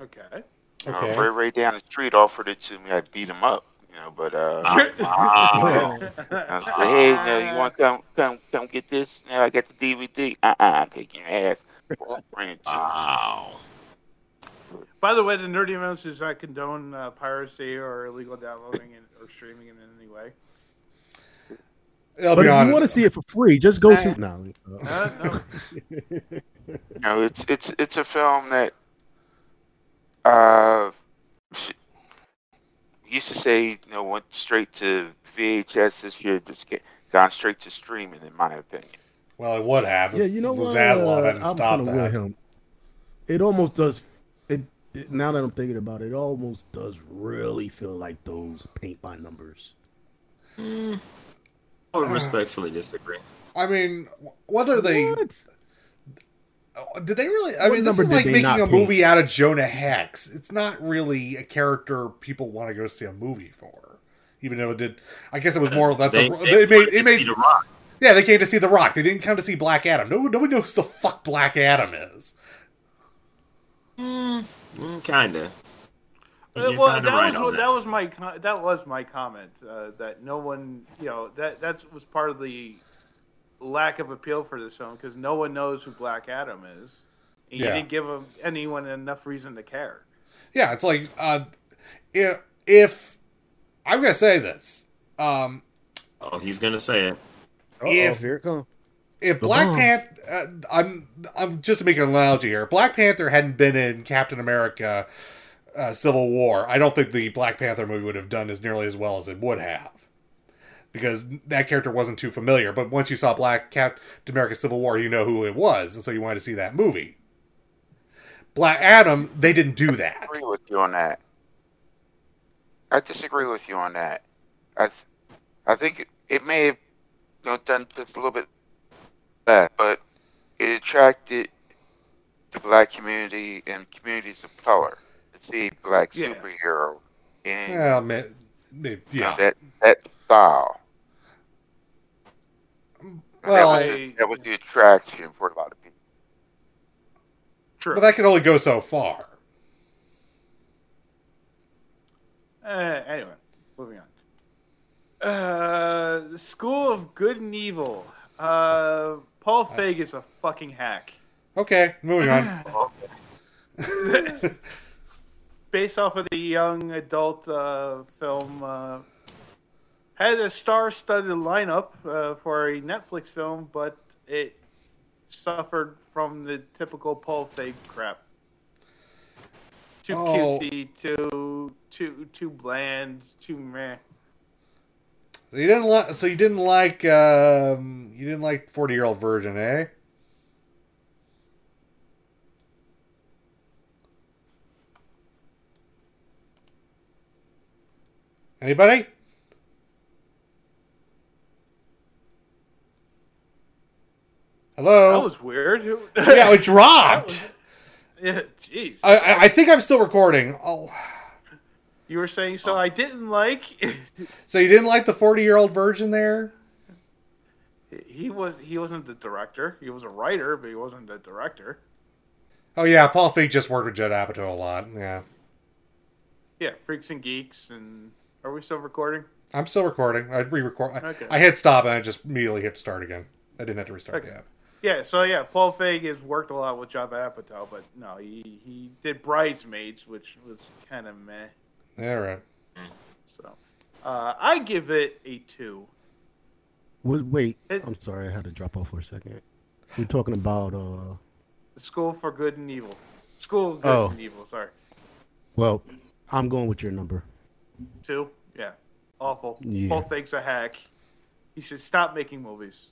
Okay. You Okay. if Ray Ray down the street offered it to me, I'd beat him up. You know, but uh, *laughs* Wow. I was like, hey, no, you want to come come come get this? No, I got the DVD. Uh uh-uh, I'm taking your ass. Bring it to me. Wow. By the way, the Nerdy Mouse does not condone uh, piracy or illegal downloading and, or streaming in any way. I'll but if honest. you want to see it for free, just go to Uh, now. Uh, no. You know, *laughs* it's it's it's a film that uh used to say you know went straight to VHS. This year, just get gone straight to streaming, in my opinion. well, it would have. Yeah, you know what? Uh, I'm stopped kinda that. with him. It almost does. It, it now that I'm thinking about it, it almost does really feel like those paint by numbers. I would respectfully disagree. I mean, what are they? Did they really? I What mean, this is like making a paint? movie out of Jonah Hex. It's not really a character people want to go see a movie for, even though it did. I guess it was more that They, the, they they made it to made. see the rock. Yeah, they came to see The Rock. They didn't come to see Black Adam. No, nobody knows who the fuck Black Adam is. Mm, kinda. Uh, well, that right was what- that. that was my that was my comment uh, that no one you know that that was part of the lack of appeal for this film because no one knows who Black Adam is. And Yeah. You didn't give him, anyone enough reason to care. Yeah, it's like uh, if, if I'm gonna say this, um, Oh, he's gonna say it. if here it comes. If The Black. Panther, uh, I'm I'm just to make an analogy here. Black Panther hadn't been in Captain America: uh, Civil War, I don't think the Black Panther movie would have done as nearly as well as it would have, because that character wasn't too familiar. But once you saw Black Captain America: Civil War, you know who it was, and so you wanted to see that movie. Black Adam, they didn't do that. agree with you on that. I disagree with you on that. I, th- I think it, it may have you know, done just a little bit that, but it attracted the black community and communities of color to see a black Yeah. superhero in Well, ma- ma- yeah. that that style. Well, that, was the, that was the attraction for a lot of people. True. but that can only go so far. Uh, anyway, moving on. Uh, the School of Good and Evil. Uh, Paul Feig is a fucking hack. Okay, moving on. *laughs* Based off of the young adult uh, film, uh, had a star-studded lineup uh, for a Netflix film, but it suffered from the typical Paul Feig crap. Too Oh. cutesy, too too too bland, too meh. So you didn't like. So you didn't like. Um, you didn't like Forty Year Old Virgin, eh? Anybody? Hello. That was weird. yeah, it *laughs* dropped. Yeah, jeez. I, I, I think I'm still recording. Oh, You were saying so. Oh. I didn't like. *laughs* so you didn't like the Forty Year Old Virgin there? he was. He wasn't the director. He was a writer, but he wasn't the director. Oh yeah, Paul Feig just worked with Judd Apatow a lot. Yeah, Yeah, freaks and geeks. And are we still recording? I'm still recording. I re-record. I- Okay. I hit stop and I just immediately hit start again. I didn't have to restart Okay. the app. Yeah. So yeah, Paul Feig has worked a lot with Judd Apatow, but no, he he did Bridesmaids, which was kind of meh. All right. So uh, I give it a two. Wait, wait, I'm sorry, I had to drop off for a second. We're talking about uh The School for Good and Evil. School of Good Oh. and Evil. Sorry. well, I'm going with your number. Two. Yeah. Awful. Yeah. Paul Feig's a hack. He should stop making movies.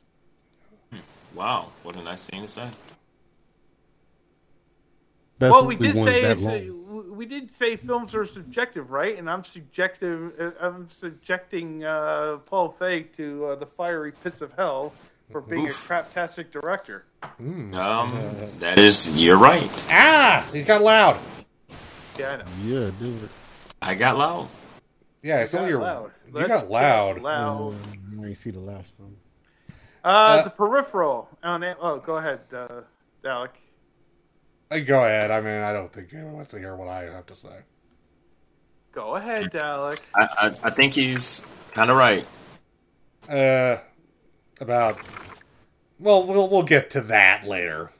Wow, what a nice thing to say. well, we Especially did ones say that it's- long. We did say films are subjective, right? And I'm subjective. uh, I'm subjecting uh, Paul Feig to uh, the fiery pits of hell for being Oof. a craptastic director. Um, that is, you're right. Ah, he got loud. Yeah, I know. Yeah, dude. I got loud. Yeah, You some of got your loud. you Let's got get loud. loud. Uh, I ain't see the last one. Uh, the peripheral. On. Oh, go ahead, uh, Alec. Uh, Go ahead. I mean, I don't think anyone wants to hear what I have to say. Go ahead, Dalek. I, I, I think he's kind of right. Uh, about. Well, we'll we'll get to that later,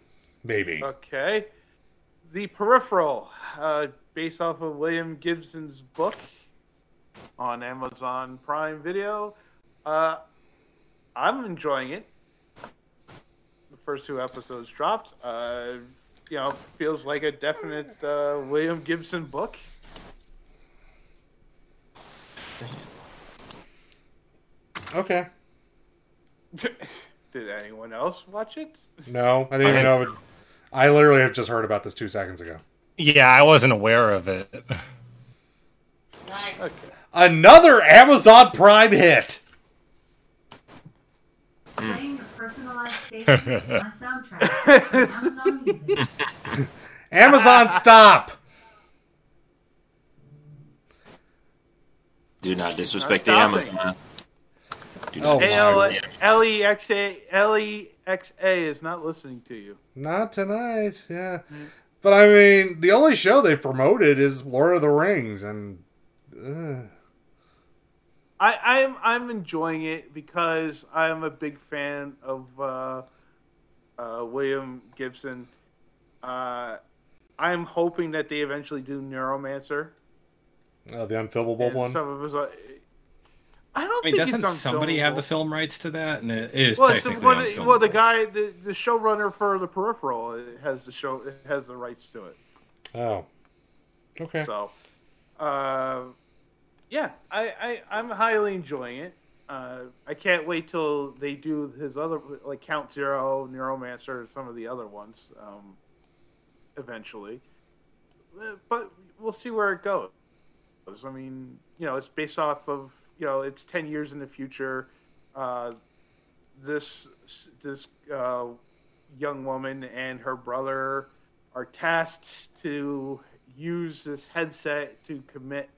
maybe. Okay. The Peripheral, uh, based off of William Gibson's book on Amazon Prime Video. Uh, I'm enjoying it. The first two episodes dropped. Uh, you know, feels like a definite uh, William Gibson book. Okay. *laughs* Did anyone else watch it? No, I didn't even know. It, I literally have just heard about this two seconds ago. Yeah, I wasn't aware of it. Okay. Another Amazon Prime hit. Playing a personalized *laughs* station on soundtrack from *laughs* Amazon Music. Amazon, *laughs* stop. Do not disrespect the Not stopping. Amazon. Do Oh, not disrespect my. the Amazon. L E X A L E X A is not listening to you. Not tonight. Yeah, But I mean, the only show they've promoted is Lord of the Rings, and uh, I, I'm I'm enjoying it because I'm a big fan of uh, uh, William Gibson. Uh, I'm hoping that they eventually do Neuromancer. uh, the unfilmable and one. Some of us, are- I don't I mean, think doesn't it's somebody have the film rights to that? And it is well, the, technically well, unfilmable. the- well, the guy, the, the showrunner for the Peripheral has the show, has the rights to it. Oh, okay. So, uh, yeah, I, I I'm highly enjoying it. Uh, I can't wait till they do his other like Count Zero, Neuromancer, some of the other ones. Um, eventually, Uh, but we'll see where it goes. I mean, you know, it's based off of you know, it's ten years in the future. Uh, this this uh, young woman and her brother are tasked to use this headset to commit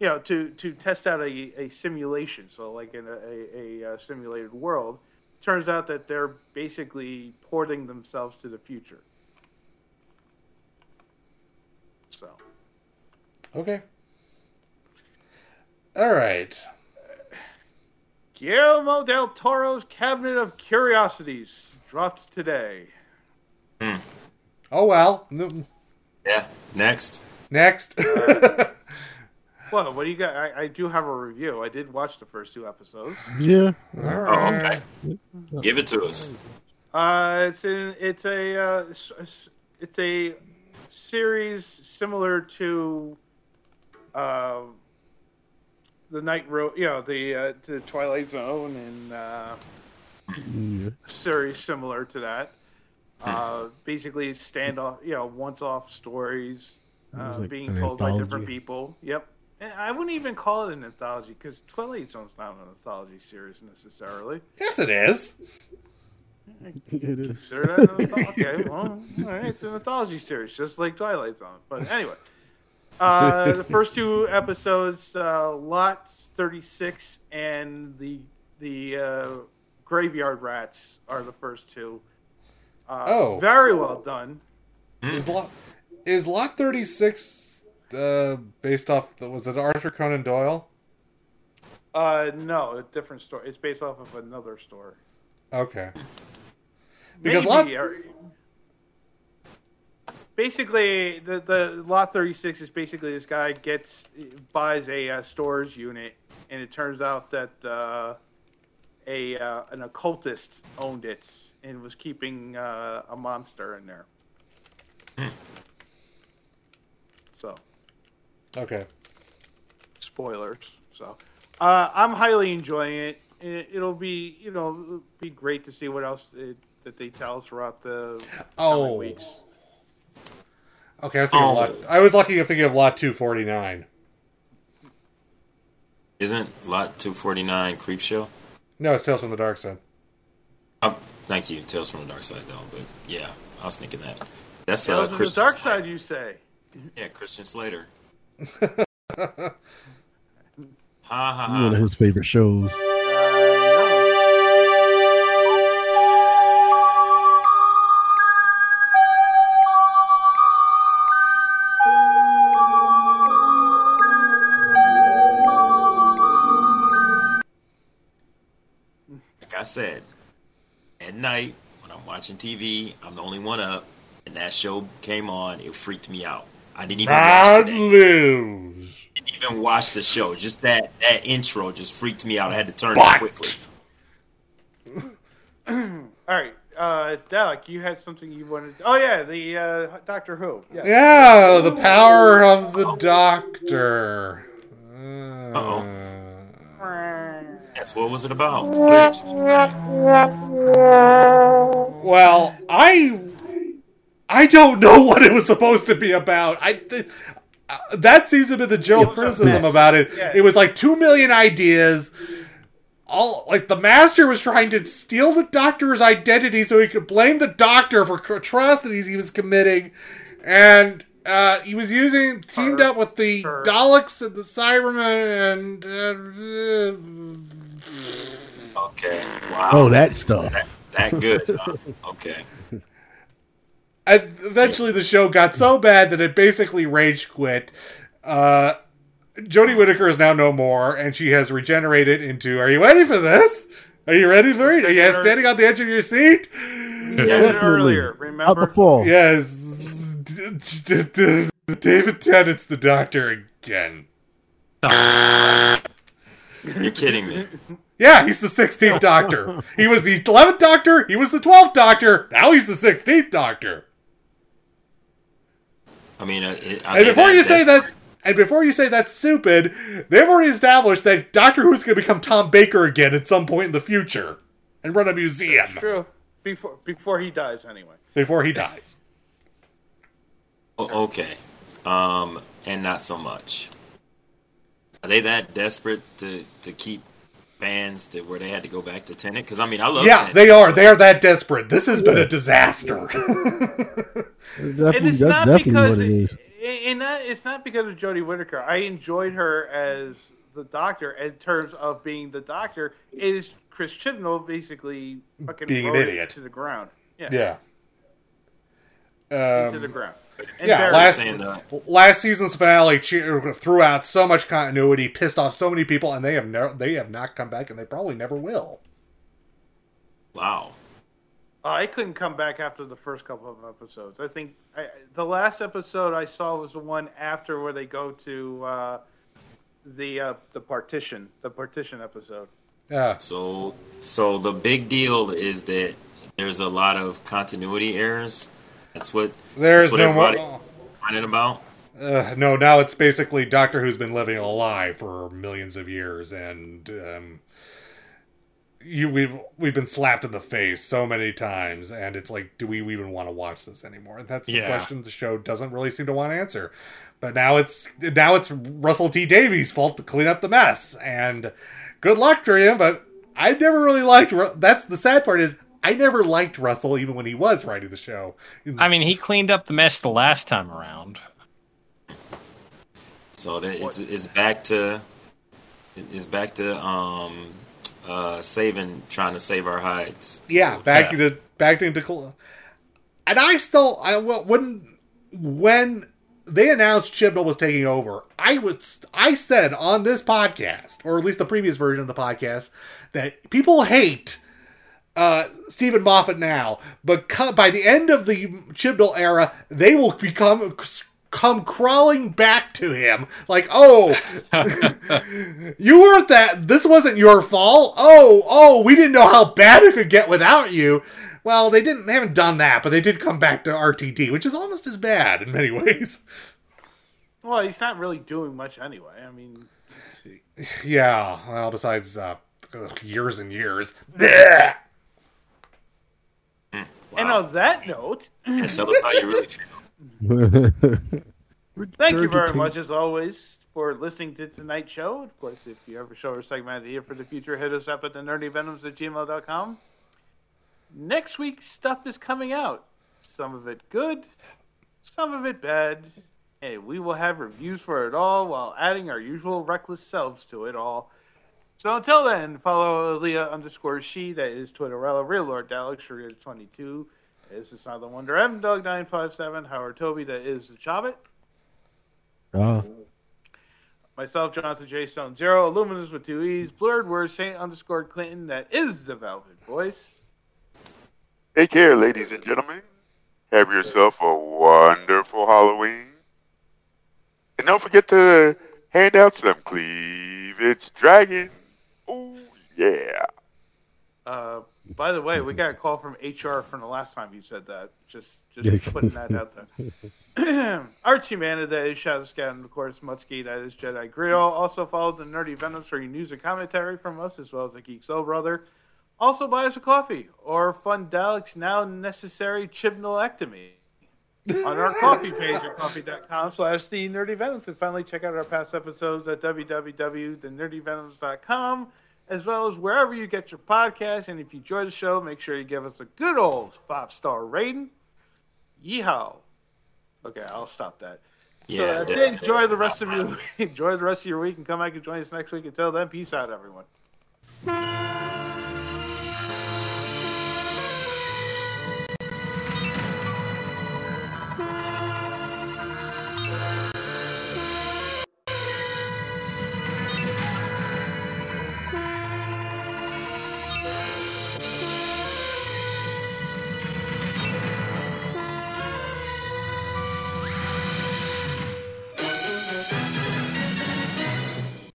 you know to to test out a, a simulation so like in a, a, a, uh simulated world turns out that they're basically porting themselves to the future so Okay. All right. Guillermo del Toro's Cabinet of Curiosities dropped today. Oh well. N- Yeah. Next. Next. *laughs* Well, what do you got? I, I do have a review. I did watch the first two episodes. Yeah. Oh, okay. Give it to us. Uh, it's in, it's a uh, s- s- it's a series similar to uh, the Night Road, you know, the uh, to Twilight Zone and uh, Yeah. series similar to that. Hmm. Uh, basically, standoff, you know, once-off stories uh, like being an told by different people. Yep. And I wouldn't even call it an anthology because Twilight Zone's not an anthology series necessarily. yes, it is. *laughs* It is. Consider that an anthology. Okay, well, all right, it's an anthology series, just like Twilight Zone. But anyway, uh, the first two episodes, uh, Lot thirty six and the the uh, Graveyard Rats, are the first two. Uh, Oh. very well done. Is lot is lot thirty six uh, based off? The, was it Arthur Conan Doyle? Uh, no, a different story. It's based off of another story. Okay. Because Maybe, lot or- basically the the lot 36 is basically this guy gets buys a uh, storage unit and it turns out that uh, a uh, an occultist owned it and was keeping uh, a monster in there *laughs* so okay. spoilers so uh, i'm highly enjoying it it, it'll be you know it'll be great to see what else it, that they tell us throughout the coming Oh. weeks Okay, I was thinking Oh. of lot. I was lucky to think of lot two forty nine. Isn't Lot 249 Creep Show? No, it's Tales from the Dark Side. Um, thank you, Tales from the Dark Side, though. But yeah, I was thinking that. That's uh, Tales of the dark Slater. side, you say? Yeah, Christian Slater. Ha ha One of his favorite shows. Like I said, at night when I'm watching TV, I'm the only one up, and that show came on. It freaked me out. I didn't even watch Bad the news. didn't even watch the show. Just that that intro just freaked me out. I had to turn But- it quickly. *clears throat* All right, uh, Dalek, you had something you wanted. To... Oh yeah, the uh, Doctor Who. Yeah. Yeah, the power of the Doctor. Uh-oh. *laughs* Yes, what was it about? Well, I I don't know *laughs* what it was supposed to be about. I th- uh, that seems to be the general criticism about it. Yeah. It was like two million ideas. All like the master was trying to steal the doctor's identity so he could blame the doctor for atrocities he was committing, and uh, he was using teamed up with the Daleks and the Cybermen and. Uh, Okay. Wow. Oh, that stuff. That, that good. huh? Okay. *laughs* And eventually, the show got so bad that it basically rage quit. Uh, Jodie Whittaker is now no more, and she has regenerated into. Are you ready for this? Are you ready for it? Are you standing on the edge of your seat? Definitely. Out the fall. Yes. D- d- d- David Tennant's the doctor again. You're kidding me. Yeah, he's the 16th Doctor. He was the 11th Doctor. He was the 12th Doctor. Now he's the 16th Doctor. I mean, it, And before you say that, and before you say that's stupid, they've already established that Doctor Who's going to become Tom Baker again at some point in the future and run a museum True. Before before he dies, anyway. before he dies. *laughs* O- okay, um, and not so much. Are they that desperate to to keep fans to where they had to go back to Tenet? Because I mean, I love. Yeah, Tenet. they are. They are that desperate. This has been a disaster. *laughs* It's definitely, and it's that's not definitely because what it is. and that it's not because of Jodie Whittaker. I enjoyed her as the Doctor in terms of being the Doctor. Is Chris Chibnall basically fucking Being an idiot. to the ground? Yeah, yeah. to Um, the ground. Yeah, last, last season's finale che- threw out so much continuity, pissed off so many people, and they have never, they have not come back, and they probably never will. Wow. Uh, I couldn't come back after the first couple of episodes. I think I, the last episode I saw was the one after where they go to uh, the uh, the partition, the partition episode. Yeah. So, so the big deal is that there's a lot of continuity errors. That's what. There's that's what no more- everybody's whining about. Uh, no, now it's basically Doctor Who's been living a lie for millions of years, and um, you we've we've been slapped in the face so many times, and it's like, do we even want to watch this anymore? And that's the question the show doesn't really seem to want to answer. But now it's now it's Russell T Davies' fault to clean up the mess, and good luck to him. But I never really liked. Ru- That's the sad part is I never liked Russell even when he was writing the show. I mean, he cleaned up the mess the last time around. So that it's, it's back to it's back to um uh saving trying to save our hides. Yeah, back into back into cl- and I still I well, when when they announced Chibnall was taking over, I was I said on this podcast, or at least the previous version of the podcast, that people hate uh, Steven Moffat now, but co- by the end of the Chibnall era, they will become come crawling back to him like, oh, *laughs* you weren't that. This wasn't your fault. Oh, oh, we didn't know how bad it could get without you. Well, they didn't. They haven't done that, but they did come back to RTD, which is almost as bad in many ways. Well, he's not really doing much anyway. I mean, Yeah. Well, besides uh, years and years. *laughs* Blech. and on that note, And tell us how you really feel. Thank you very much, as always, for listening to tonight's show. Of course, if you have a show or segment idea for the future, hit us up at the nerdykvenoms at gmail.com. Next week's stuff is coming out. Some of it good, some of it bad. Hey, we will have reviews for it all while adding our usual reckless selves to it all. So until then, follow Leah underscore she, that is Twitterella, Real Lord Dalek, Sharia 22. This is Silent Wonder, M Dog 957, Howard Toby, that is the Chobbit. Uh, Myself, Jonathan J. Stone Zero, Illuminus with two E's, Blurred Word, Saint underscore Clinton, that is the Velvet Voice. Take care, ladies and gentlemen. Have yourself a wonderful Halloween. And don't forget to hand out some cleavage dragon. Yeah. Uh, by the way, we got a call from HR from the last time you said that. Just just *laughs* putting that out there. *clears throat* Archie Mana, that is Shadow Scout, and of course Mutsky, that is Jedi Grill. Also follow the Nerdy Venoms for your news and commentary from us, as well as the Geek Soul Brother. Also buy us a coffee or fund Dalek's now necessary chibnolectomy on our Ko-fi *laughs* page at ko-fi.com slash the nerdy venoms and finally check out our past episodes at www.thenerdykvenoms.com as well as wherever you get your podcast and if you enjoy the show make sure you give us a good old five star rating. Yeehaw. Okay i'll stop that. Yeah, uh, so definitely. enjoy the rest of your *laughs* enjoy the rest of your week and come back and join us next week. Until then peace out everyone